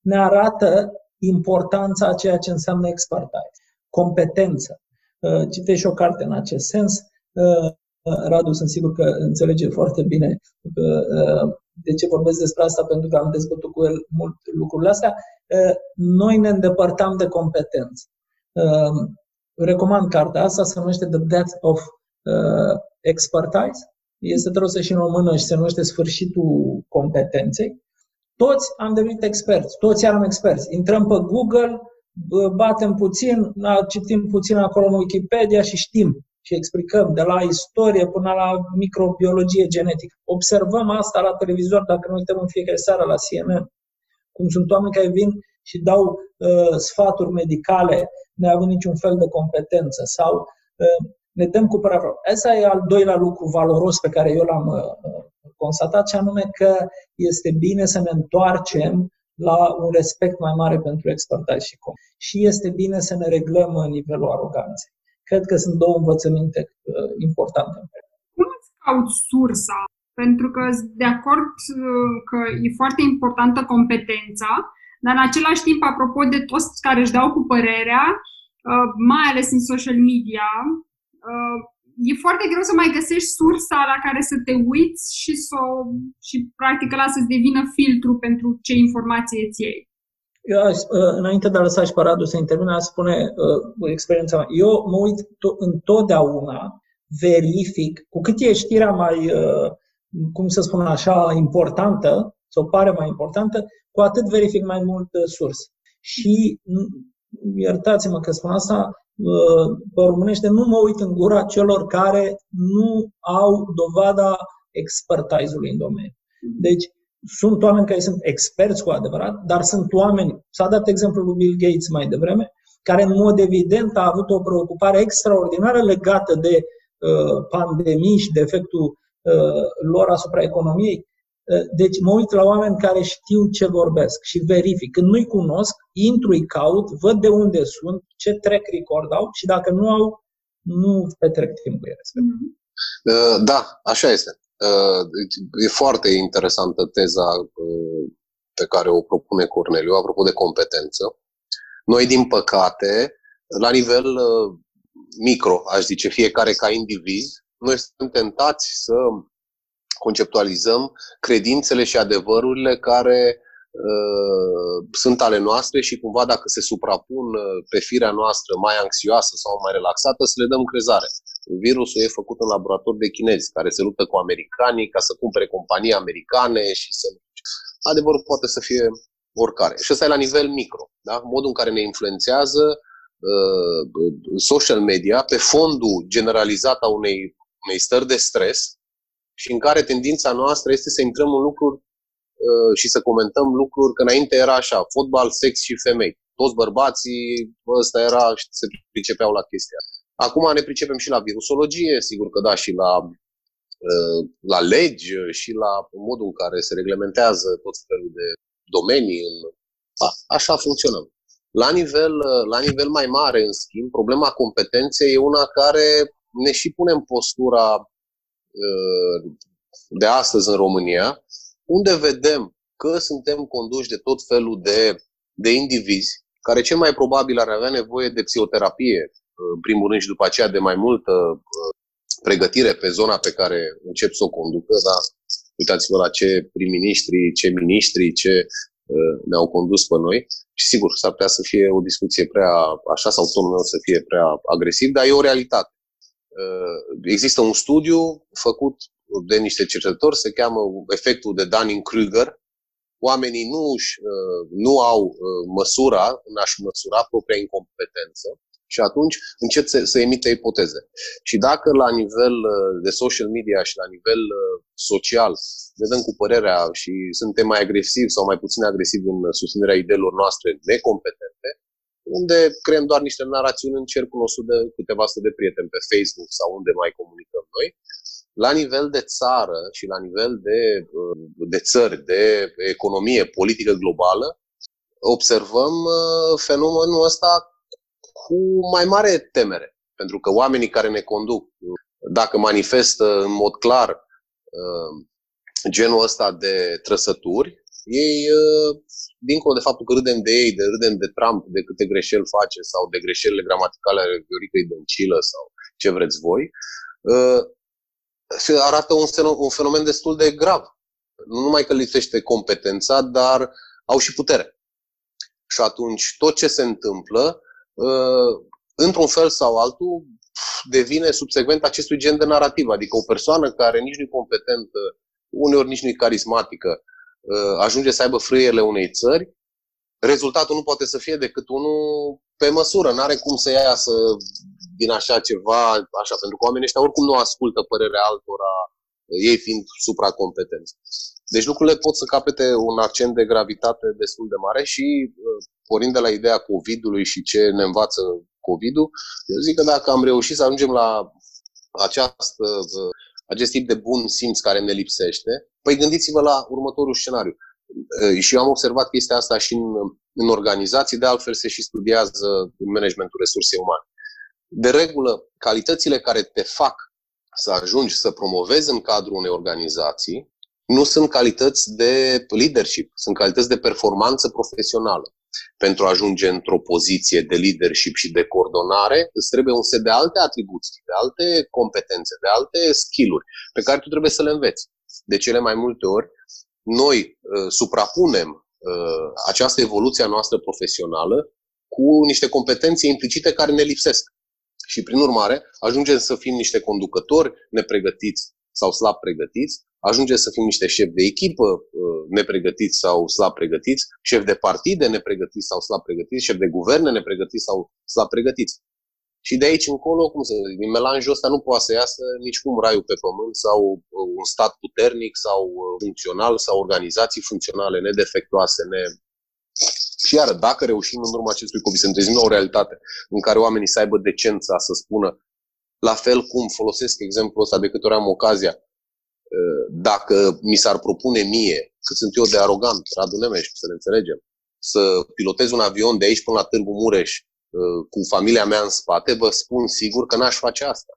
ne arată importanța a ceea ce înseamnă expertise, competență. Uh, citești și o carte în acest sens. Uh, Radu, sunt sigur că înțelege foarte bine uh, de ce vorbesc despre asta, pentru că am dezbătut cu el mult lucrurile astea. Noi ne îndepărtam de competență. Recomand cartea asta, se numește The Death of Expertise. Este tradusă și în română și se numește Sfârșitul competenței. Toți am devenit experți, toți eram experți. Intrăm pe Google, batem puțin, citim puțin acolo în Wikipedia și știm și explicăm de la istorie până la microbiologie genetică. Observăm asta la televizor dacă ne uităm în fiecare seară la CNN, cum sunt oameni care vin și dau uh, sfaturi medicale neavând niciun fel de competență sau uh, ne dăm cu părerea. Asta e al doilea lucru valoros pe care eu l-am uh, constatat, și anume că este bine să ne întoarcem la un respect mai mare pentru expertise și com. Și este bine să ne reglăm nivelul aroganței. Cred că sunt două învățăminte uh, importante. Cum îți cauți sursa? Pentru că de acord uh, că e foarte importantă competența, dar în același timp, apropo de toți care își dau cu părerea, uh, mai ales în social media, e foarte greu să mai găsești sursa la care să te uiți și, să, și practic ăla să-ți devină filtru pentru ce informație îți iei. Eu aș, uh, înainte de a lăsa și Paradu să intervine, aș spune uh, experiența mea. Eu mă uit to- întotdeauna, verific, cu cât e știrea mai, uh, cum să spun așa, importantă, sau pare mai importantă, cu atât verific mai mult uh, surs. Și, iertați-mă că spun asta, pe românește, nu mă uit în gura celor care nu au dovada expertise-ului în domeniu. Deci, sunt oameni care sunt experți cu adevărat, dar sunt oameni, s-a dat exemplul lui Bill Gates mai devreme, care în mod evident a avut o preocupare extraordinară legată de uh, pandemii și de efectul uh, lor asupra economiei. Uh, deci mă uit la oameni care știu ce vorbesc și verific. Când nu-i cunosc, intru, îi caut, văd de unde sunt, ce track record au și dacă nu au, nu petrec timp cu ele. Mm-hmm. Uh, da, așa este. Uh, e foarte interesantă teza pe care o propune Corneliu, apropo de competență. Noi, din păcate, la nivel micro, aș zice, fiecare ca indiviz, noi suntem tentați să conceptualizăm credințele și adevărurile care uh, sunt ale noastre și cumva dacă se suprapun uh, pe firea noastră mai anxioasă sau mai relaxată, să le dăm crezare. Virusul e făcut în laborator de chinezi care se luptă cu americanii ca să cumpere companii americane și să... Adevărul poate să fie oricare. Și ăsta e la nivel micro. Da? Modul în care ne influențează uh, social media pe fondul generalizat a unei, unei stări de stres și în care tendința noastră este să intrăm în lucruri uh, și să comentăm lucruri, că înainte era așa, fotbal, sex și femei. Toți bărbații, ăsta era și se pricepeau la chestia. Acum ne pricepem și la virusologie, sigur că da, și la, uh, la legi și la modul în care se reglementează tot felul de domenii. În... A, așa funcționăm. La nivel, la nivel mai mare, în schimb, problema competenței e una care ne și pune în postura Uh, de astăzi în România, unde vedem că suntem conduși de tot felul de, de indivizi care cel mai probabil ar avea nevoie de psihoterapie, uh, în primul rând și după aceea de mai multă uh, pregătire pe zona pe care încep să o conducă, dar uitați-vă la ce prim-ministri, ce ministri, ce ne-au condus pe noi și sigur, s-ar putea să fie o discuție prea așa sau tonul meu să fie prea agresiv, dar e o realitate. Uh, există un studiu făcut de niște cercetători, se cheamă efectul de Dunning-Kruger. Oamenii nu, uh, nu au uh, măsura în a-și măsura propria incompetență și atunci încep să, să emite ipoteze. Și dacă la nivel de social media și la nivel social ne dăm cu părerea și suntem mai agresivi sau mai puțin agresivi în susținerea ideilor noastre necompetente, unde creăm doar niște narațiuni în cercul nostru de câteva sute de prieteni pe Facebook sau unde mai comunicăm noi. La nivel de țară și la nivel de, uh, de țări, de economie, politică globală, observăm uh, fenomenul ăsta cu mai mare temere. Pentru că oamenii care ne conduc, dacă manifestă în mod clar uh, genul ăsta de trăsături, ei, uh, dincolo de faptul că râdem de ei, de râdem de Trump, de câte greșeli face sau de greșelile gramaticale ale Vioricăi Dăncilă sau ce vreți voi, uh, se arată un, un fenomen destul de grav. Nu numai că lipsește competența, dar au și putere. Și atunci tot ce se întâmplă, într-un fel sau altul, devine subsecvent acestui gen de narrativ. Adică o persoană care nici nu e competentă, uneori nici nu e carismatică, uh, ajunge să aibă frâiele unei țări, rezultatul nu poate să fie decât unul pe măsură. Nu are cum să iasă din așa ceva, așa, pentru că oamenii ăștia oricum nu ascultă părerea altora, ei fiind supracompetenți. Deci lucrurile pot să capete un accent de gravitate destul de mare și, uh, pornind de la ideea COVID-ului și ce ne învață COVID-ul, eu zic că dacă am reușit să ajungem la această, acest tip de bun simț care ne lipsește, păi gândiți-vă la următorul scenariu. Și eu am observat că este asta și în, în organizații, de altfel se și studiază în managementul resursei umane. De regulă, calitățile care te fac să ajungi să promovezi în cadrul unei organizații nu sunt calități de leadership, sunt calități de performanță profesională pentru a ajunge într-o poziție de leadership și de coordonare, îți trebuie un set de alte atribuții, de alte competențe, de alte skill-uri pe care tu trebuie să le înveți. De cele mai multe ori, noi uh, suprapunem uh, această evoluție a noastră profesională cu niște competențe implicite care ne lipsesc. Și, prin urmare, ajungem să fim niște conducători nepregătiți sau slab pregătiți, ajungem să fim niște șefi de echipă uh, nepregătiți sau slab pregătiți, șefi de partide nepregătiți sau slab pregătiți, șefi de guverne nepregătiți sau slab pregătiți. Și de aici încolo, cum să zic, din melanjul ăsta nu poate să iasă nicicum raiul pe pământ sau uh, un stat puternic sau uh, funcțional sau organizații funcționale nedefectuoase, ne... Și iar, dacă reușim în urma acestui COVID să întrezim o realitate în care oamenii să aibă decența să spună la fel cum folosesc exemplul ăsta de câte ori am ocazia, dacă mi s-ar propune mie, cât sunt eu de arogant, Radu Nemeș, să ne înțelegem, să pilotez un avion de aici până la Târgu Mureș cu familia mea în spate, vă spun sigur că n-aș face asta.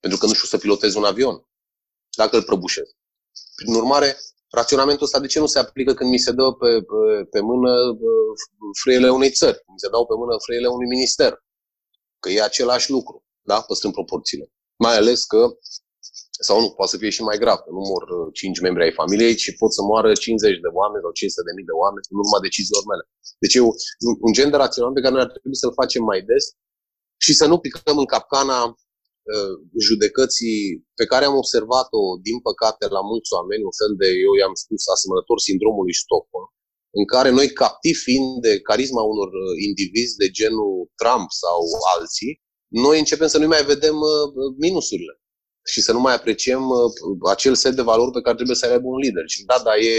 Pentru că nu știu să pilotez un avion, dacă îl prăbușez. Prin urmare, raționamentul ăsta de ce nu se aplică când mi se dă pe, pe, pe mână frâiele unei țări, mi se dau pe mână frâiele unui minister? Că e același lucru da? păstrând proporțiile. Mai ales că, sau nu, poate să fie și mai grav, că nu mor 5 uh, membri ai familiei, ci pot să moară 50 de oameni sau 500 de mii de oameni în urma deciziilor mele. Deci e un gen de raționament pe care noi ar trebui să-l facem mai des și să nu picăm în capcana uh, judecății pe care am observat-o, din păcate, la mulți oameni, un fel de, eu i-am spus, asemănător sindromului Stockholm, în care noi, captivi fiind de carisma unor uh, indivizi de genul Trump sau alții, noi începem să nu mai vedem uh, minusurile și să nu mai apreciem uh, acel set de valori pe care trebuie să aibă un lider. Și da, da, e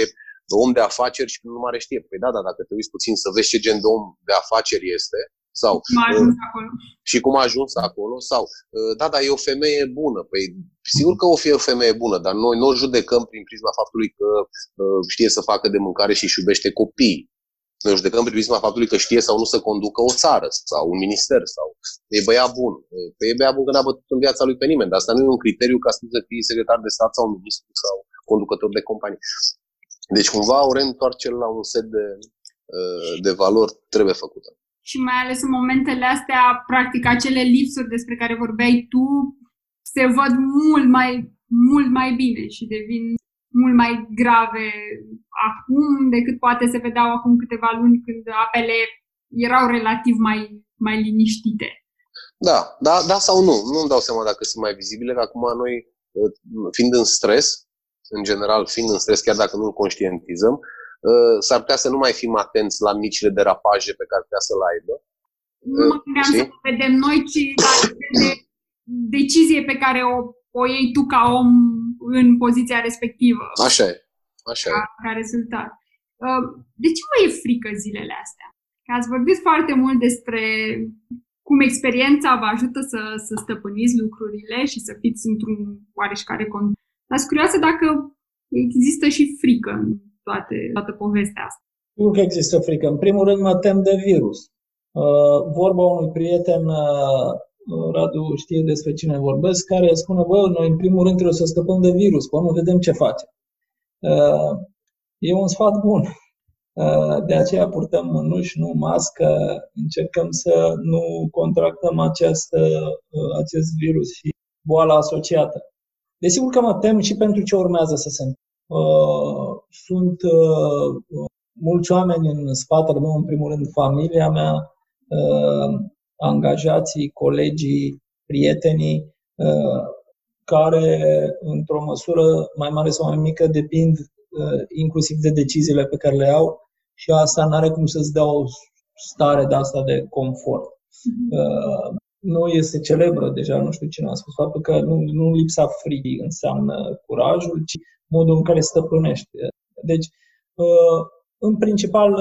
om de afaceri și nu mai știe. Păi da, da, dacă te uiți puțin să vezi ce gen de om de afaceri este, sau cum a ajuns acolo. și cum a ajuns acolo, sau da, da, e o femeie bună. Păi sigur că o fie o femeie bună, dar noi nu o judecăm prin prisma faptului că știe să facă de mâncare și își iubește copiii. Noi judecăm prin prisma faptului că știe sau nu să conducă o țară sau un minister sau e băiat bun. Păi e băiat bun că n-a bătut în viața lui pe nimeni, dar asta nu e un criteriu ca să fii secretar de stat sau ministru sau conducător de companie. Deci cumva o reîntoarcere la un set de, uh, de valori trebuie făcută. Și mai ales în momentele astea, practic, acele lipsuri despre care vorbeai tu se văd mult mai, mult mai bine și devin mult mai grave acum decât poate se vedeau acum câteva luni când apele erau relativ mai, mai liniștite. Da, da, da sau nu. Nu-mi dau seama dacă sunt mai vizibile, că acum noi, uh, fiind în stres, în general, fiind în stres, chiar dacă nu-l conștientizăm, uh, s-ar putea să nu mai fim atenți la micile derapaje pe care putea să-l aibă. Nu mă gândeam să vedem noi, ci la de decizie pe care o, o iei tu ca om în poziția respectivă. Așa e. Așa ca, e. ca rezultat. Uh, de ce vă e frică zilele astea? Că ați vorbit foarte mult despre cum experiența vă ajută să, să stăpâniți lucrurile și să fiți într-un oareșcare cont. Dar sunt curioasă dacă există și frică în toate, toată povestea asta. Nu că există frică. În primul rând mă tem de virus. Uh, vorba unui prieten uh, Radu știe despre cine vorbesc, care spune, bă, noi în primul rând trebuie să scăpăm de virus, până vedem ce facem. E un sfat bun. De aceea purtăm mânuși, nu mască, încercăm să nu contractăm acest, acest virus și boala asociată. Desigur că mă tem și pentru ce urmează să se Sunt mulți oameni în spatele meu, în primul rând familia mea, angajații, colegii, prietenii, care, într-o măsură mai mare sau mai mică, depind inclusiv de deciziile pe care le au și asta nu are cum să-ți dea o stare de asta de confort. Mm-hmm. Nu este celebră deja, nu știu cine a spus, faptul că nu, nu lipsa frigii înseamnă curajul, ci modul în care stăpânești. Deci, în principal,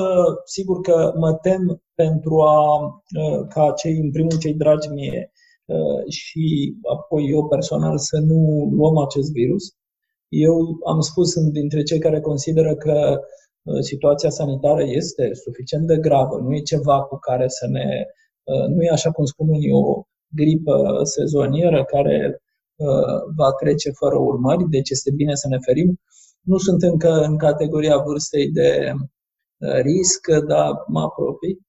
sigur că mă tem pentru a, ca cei, în primul cei dragi mie și apoi eu personal să nu luăm acest virus. Eu am spus, sunt dintre cei care consideră că Uh, situația sanitară este suficient de gravă, nu e ceva cu care să ne. Uh, nu e așa cum spun unii o gripă sezonieră care uh, va trece fără urmări, deci este bine să ne ferim. Nu sunt încă în categoria vârstei de risc, dar mă apropii.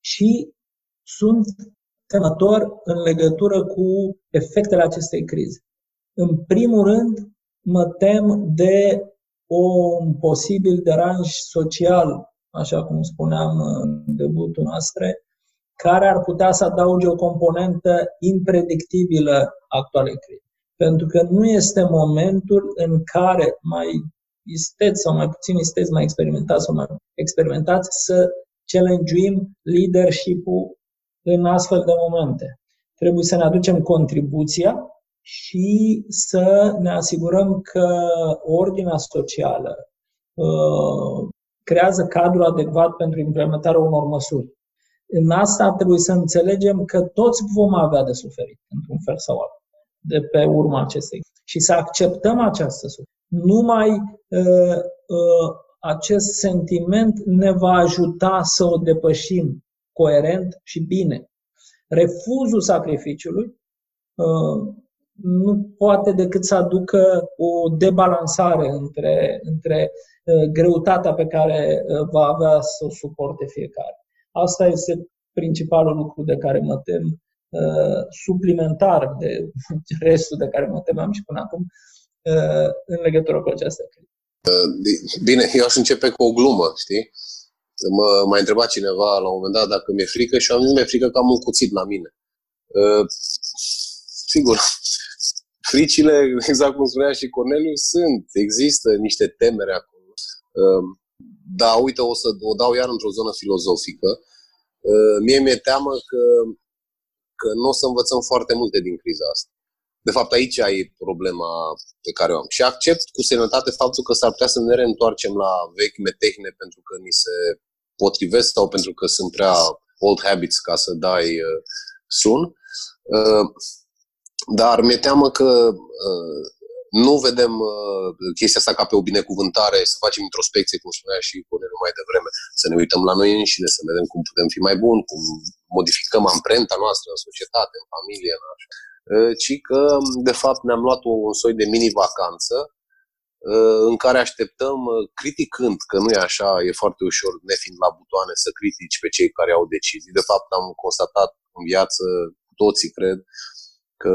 Și sunt temător în legătură cu efectele acestei crize. În primul rând, mă tem de un posibil deranj social, așa cum spuneam în debutul noastre, care ar putea să adauge o componentă impredictibilă actualei crize. Pentru că nu este momentul în care mai isteți sau mai puțin isteți, mai experimentați sau mai experimentați să challenge leadership-ul în astfel de momente. Trebuie să ne aducem contribuția și să ne asigurăm că ordinea socială uh, creează cadrul adecvat pentru implementarea unor măsuri. În asta trebuie să înțelegem că toți vom avea de suferit, într-un fel sau altul, de pe urma acestei. Și să acceptăm această suferire. Numai uh, uh, acest sentiment ne va ajuta să o depășim coerent și bine. Refuzul sacrificiului uh, nu poate decât să aducă o debalansare între, între uh, greutatea pe care uh, va avea să o suporte fiecare. Asta este principalul lucru de care mă tem, uh, suplimentar de restul de care mă temeam și până acum, în legătură cu această criză. Bine, eu aș începe cu o glumă, știi? Mă mai întreba cineva la un moment dat dacă mi-e frică și am zis mi-e frică că am un cuțit la mine. Sigur, fricile, exact cum spunea și Corneliu, sunt, există niște temere acolo. Ehm, da, uite, o să o dau iar într-o zonă filozofică. Ehm, mie mi-e teamă că, că nu o să învățăm foarte multe din criza asta. De fapt, aici ai problema pe care o am. Și accept cu sănătate faptul că s-ar putea să ne reîntoarcem la vechi metehne pentru că ni se potrivesc sau pentru că sunt prea old habits ca să dai uh, sun. Uh, dar mi-e teamă că uh, nu vedem uh, chestia asta ca pe o binecuvântare, să facem introspecție, cum spunea și Corneliu mai devreme, să ne uităm la noi înșine, să vedem cum putem fi mai buni, cum modificăm amprenta noastră în societate, în familie, în așa. Uh, ci că, de fapt, ne-am luat un soi de mini-vacanță uh, în care așteptăm, uh, criticând, că nu e așa, e foarte ușor, nefiind la butoane, să critici pe cei care au decizii. De fapt, am constatat în viață, toții cred, că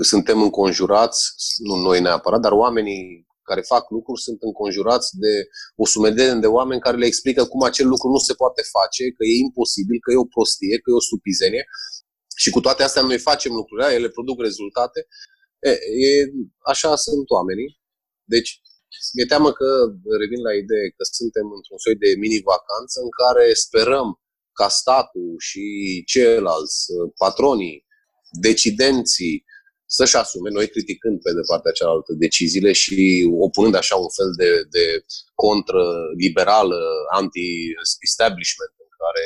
suntem înconjurați, nu noi neapărat, dar oamenii care fac lucruri sunt înconjurați de o sumedenie de oameni care le explică cum acel lucru nu se poate face, că e imposibil, că e o prostie, că e o stupizenie și cu toate astea noi facem lucrurile, ele produc rezultate. E, e, așa sunt oamenii. Deci, mi-e teamă că, revin la idee, că suntem într-un soi de mini-vacanță în care sperăm ca statul și ceilalți, patronii, decidenții să-și asume, noi criticând pe de partea cealaltă deciziile și opunând așa un fel de, de contră-liberală, anti-establishment în care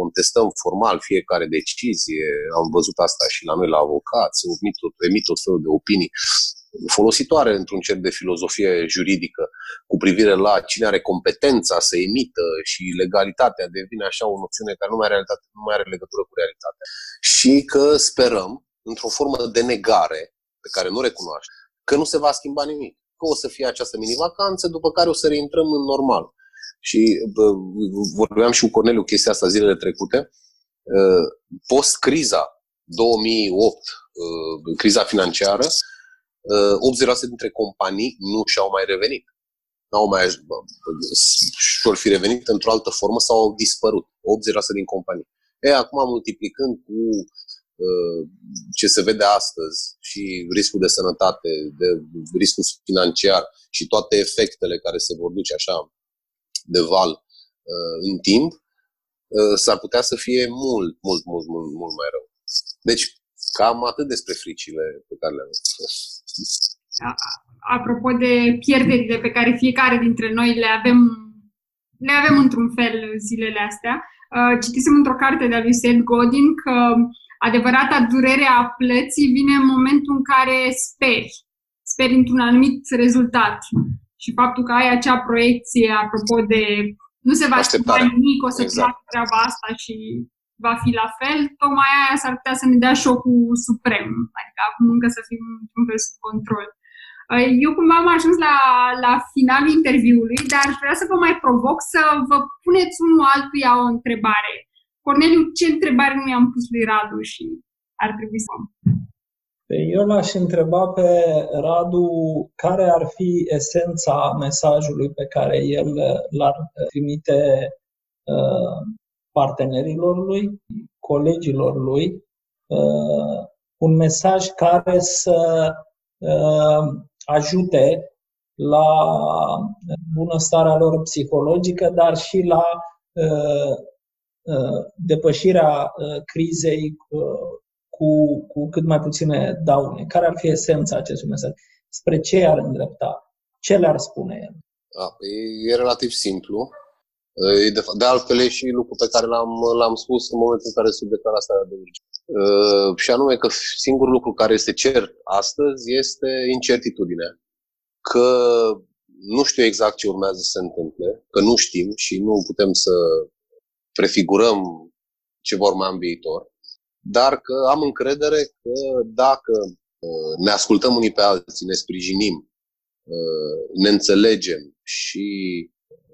contestăm formal fiecare decizie, am văzut asta și la noi la avocați, emit tot, emit tot felul de opinii. folositoare într-un cer de filozofie juridică cu privire la cine are competența să emită și legalitatea devine așa o noțiune care nu mai are, realitate, nu mai are legătură cu realitatea. Și că sperăm, într-o formă de negare pe care nu recunoaște, că nu se va schimba nimic. Că o să fie această mini-vacanță, după care o să reintrăm în normal. Și bă, vorbeam și cu Corneliu chestia asta zilele trecute. Post-criza 2008, criza financiară, 80% dintre companii nu și-au mai revenit. Nu au mai și-au fi revenit într-o altă formă sau au dispărut. 80% din companii. E, acum multiplicând cu uh, ce se vede astăzi și riscul de sănătate, de riscul financiar și toate efectele care se vor duce așa de val uh, în timp, uh, s-ar putea să fie mult, mult, mult, mult, mult mai rău. Deci, cam atât despre fricile pe care le-am Apropo de pierderile pe care fiecare dintre noi le avem, le avem într-un fel zilele astea, uh, citisem într-o carte de-a lui Seth Godin că adevărata durere a plății vine în momentul în care speri. Speri într-un anumit rezultat. Și faptul că ai acea proiecție, apropo de nu se va schimba nimic, o să exact. treaba asta și va fi la fel, tocmai aia s-ar putea să ne dea șocul suprem. Adică acum încă să fim un fel sub control. Uh, eu cumva am ajuns la, la finalul interviului, dar vreau să vă mai provoc să vă puneți unul altuia o întrebare. Corneliu, ce întrebare nu i-am pus lui Radu și ar trebui să păi eu l-aș întreba pe Radu care ar fi esența mesajului pe care el l-ar trimite uh, partenerilor lui, colegilor lui, uh, un mesaj care să uh, ajute la bunăstarea lor psihologică, dar și la uh, depășirea crizei cu, cu cât mai puține daune. Care ar fi esența acestui mesaj? Spre ce ar îndrepta? Ce le-ar spune el? Da, e relativ simplu. De, de altfel e și lucru pe care l-am, l-am spus în momentul în care se declara starea de urgență. Uh, și anume că singurul lucru care este cert astăzi este incertitudinea. Că nu știu exact ce urmează să se întâmple, că nu știm și nu putem să prefigurăm ce vor urma în viitor, dar că am încredere că dacă uh, ne ascultăm unii pe alții, ne sprijinim, uh, ne înțelegem și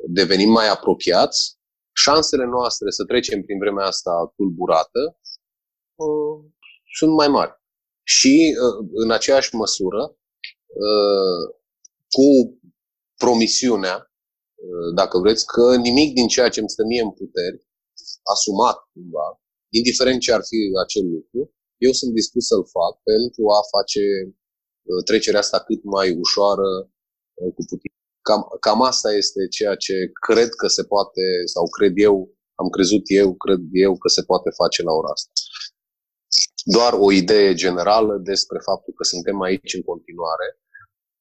devenim mai apropiați, șansele noastre să trecem prin vremea asta tulburată uh, sunt mai mari. Și uh, în aceeași măsură, uh, cu promisiunea, uh, dacă vreți, că nimic din ceea ce îmi stă mie în puteri, asumat cumva, indiferent ce ar fi acel lucru, eu sunt dispus să-l fac pentru a face uh, trecerea asta cât mai ușoară uh, cu putință. Cam, cam asta este ceea ce cred că se poate, sau cred eu, am crezut eu, cred eu că se poate face la ora asta. Doar o idee generală despre faptul că suntem aici în continuare,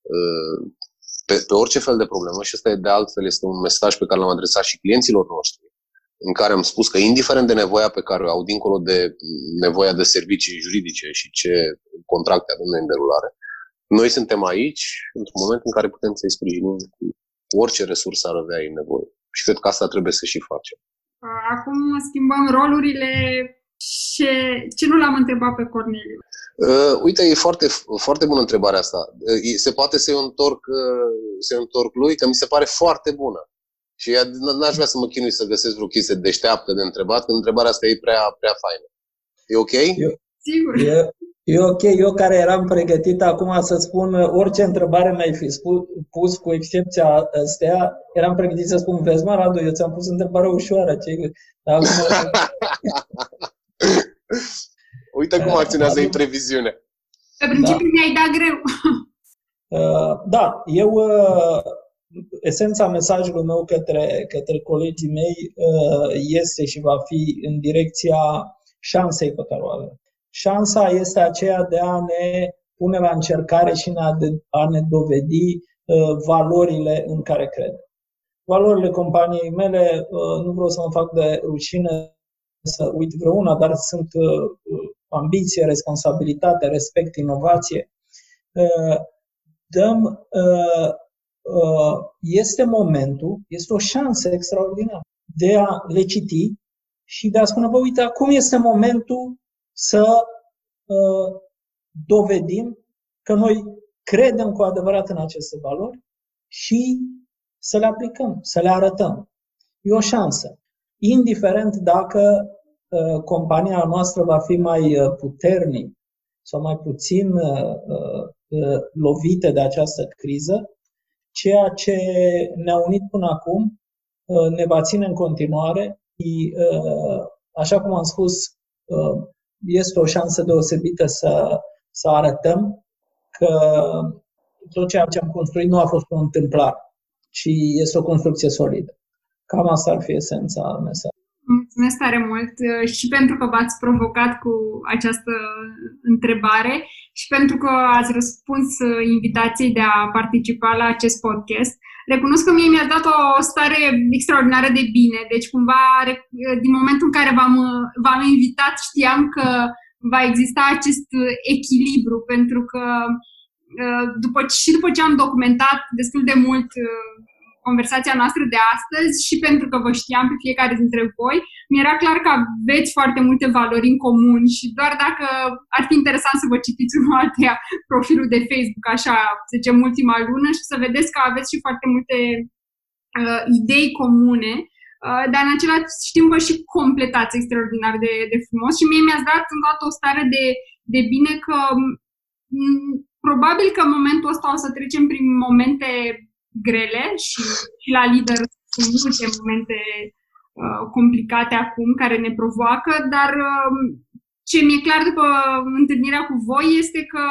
uh, pe, pe orice fel de problemă, și ăsta de altfel este un mesaj pe care l-am adresat și clienților noștri, în care am spus că indiferent de nevoia pe care o au, dincolo de nevoia de servicii juridice și ce contracte avem în derulare, noi suntem aici într-un moment în care putem să-i sprijinim cu orice resursă ar avea ei nevoie. Și cred că asta trebuie să și facem. Acum schimbăm rolurile. Ce, ce nu l-am întrebat pe Corneliu? Uh, uite, e foarte, foarte bună întrebarea asta. Uh, se poate să-i întorc, uh, să întorc lui, că mi se pare foarte bună. Și n-aș vrea să mă chinui să găsesc vreo chestie deșteaptă de întrebat, că întrebarea asta e prea, prea faină. E ok? Eu, Sigur. Eu, E ok, eu care eram pregătit acum să spun orice întrebare mi-ai fi spus, pus, cu excepția astea, eram pregătit să spun, vezi mă, Radu, eu ți-am pus întrebare ușoară. Ce... Acum... Uite cum acționează impreviziunea. Pe principiu da. mi-ai dat greu. Uh, da, eu, uh, esența mesajului meu către, către colegii mei uh, este și va fi în direcția șansei pe care o avem șansa este aceea de a ne pune la încercare și a ne dovedi uh, valorile în care cred. Valorile companiei mele, uh, nu vreau să mă fac de rușine să uit vreuna, dar sunt uh, ambiție, responsabilitate, respect, inovație. dăm, uh, uh, este momentul, este o șansă extraordinară de a le citi și de a spune, bă, uite, acum este momentul să uh, dovedim că noi credem cu adevărat în aceste valori și să le aplicăm, să le arătăm. E o șansă. Indiferent dacă uh, compania noastră va fi mai uh, puternic sau mai puțin uh, uh, lovite de această criză, ceea ce ne-a unit până acum uh, ne va ține în continuare. Și, uh, așa cum am spus, uh, este o șansă deosebită să, să arătăm că tot ceea ce am construit nu a fost o întâmplare, ci este o construcție solidă. Cam asta ar fi esența mesajului. Mulțumesc tare mult uh, și pentru că v-ați provocat cu această întrebare și pentru că ați răspuns uh, invitației de a participa la acest podcast. Recunosc că mie mi-a dat o stare extraordinară de bine, deci cumva din momentul în care v-am, v-am invitat știam că va exista acest echilibru, pentru că după, și după ce am documentat destul de mult conversația noastră de astăzi și pentru că vă știam pe fiecare dintre voi, mi-era clar că aveți foarte multe valori în comun și doar dacă ar fi interesant să vă citiți unul altea profilul de Facebook, așa, să zicem, ultima lună și să vedeți că aveți și foarte multe uh, idei comune, uh, dar în același timp vă și completați extraordinar de, de frumos și mie mi-ați dat în toată o stare de, de bine că m- probabil că în momentul ăsta o să trecem prin momente grele și, și la lider sunt multe momente uh, complicate acum care ne provoacă, dar uh, ce mi-e clar după întâlnirea cu voi este că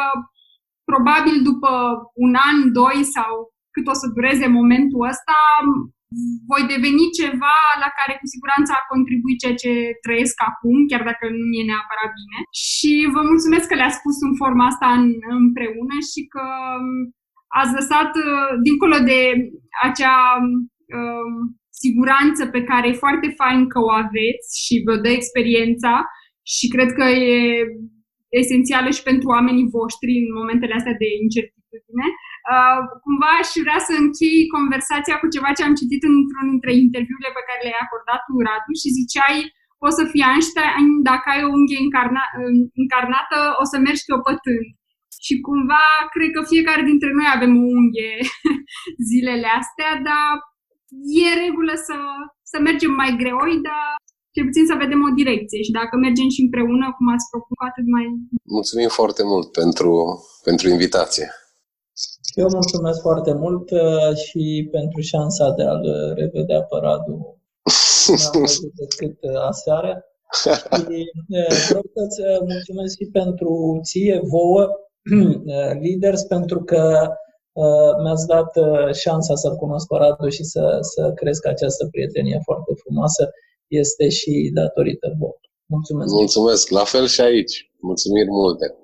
probabil după un an, doi sau cât o să dureze momentul ăsta, voi deveni ceva la care cu siguranță a contribuit ceea ce trăiesc acum, chiar dacă nu e neapărat bine. Și vă mulțumesc că le-ați spus în forma asta în, împreună și că ați lăsat, uh, dincolo de acea uh, siguranță pe care e foarte fain că o aveți și vă dă experiența și cred că e esențială și pentru oamenii voștri în momentele astea de incertitudine. Uh, cumva aș vrea să închei conversația cu ceva ce am citit într-un dintre interviurile pe care le-ai acordat tu, Radu, și ziceai o să fii Einstein dacă ai o unghie încarna- încarnată, o să mergi pe o pătând. Și cumva, cred că fiecare dintre noi avem o unghie zilele astea, dar e regulă să, să mergem mai greoi, dar cel puțin să vedem o direcție și dacă mergem și împreună, cum ați făcut, atât mai... Mulțumim foarte mult pentru, pentru invitație. Eu mulțumesc foarte mult uh, și pentru șansa de a-l revedea pe Radu. N-am văzut decât uh, aseară. Și uh, vreau să-ți mulțumesc și pentru ție, vouă, Leaders pentru că uh, mi-ați dat uh, șansa să-l cunosc pe Radu și să, să cresc această prietenie foarte frumoasă. Este și datorită vouă. Mulțumesc! Mulțumesc! La fel și aici. Mulțumiri multe!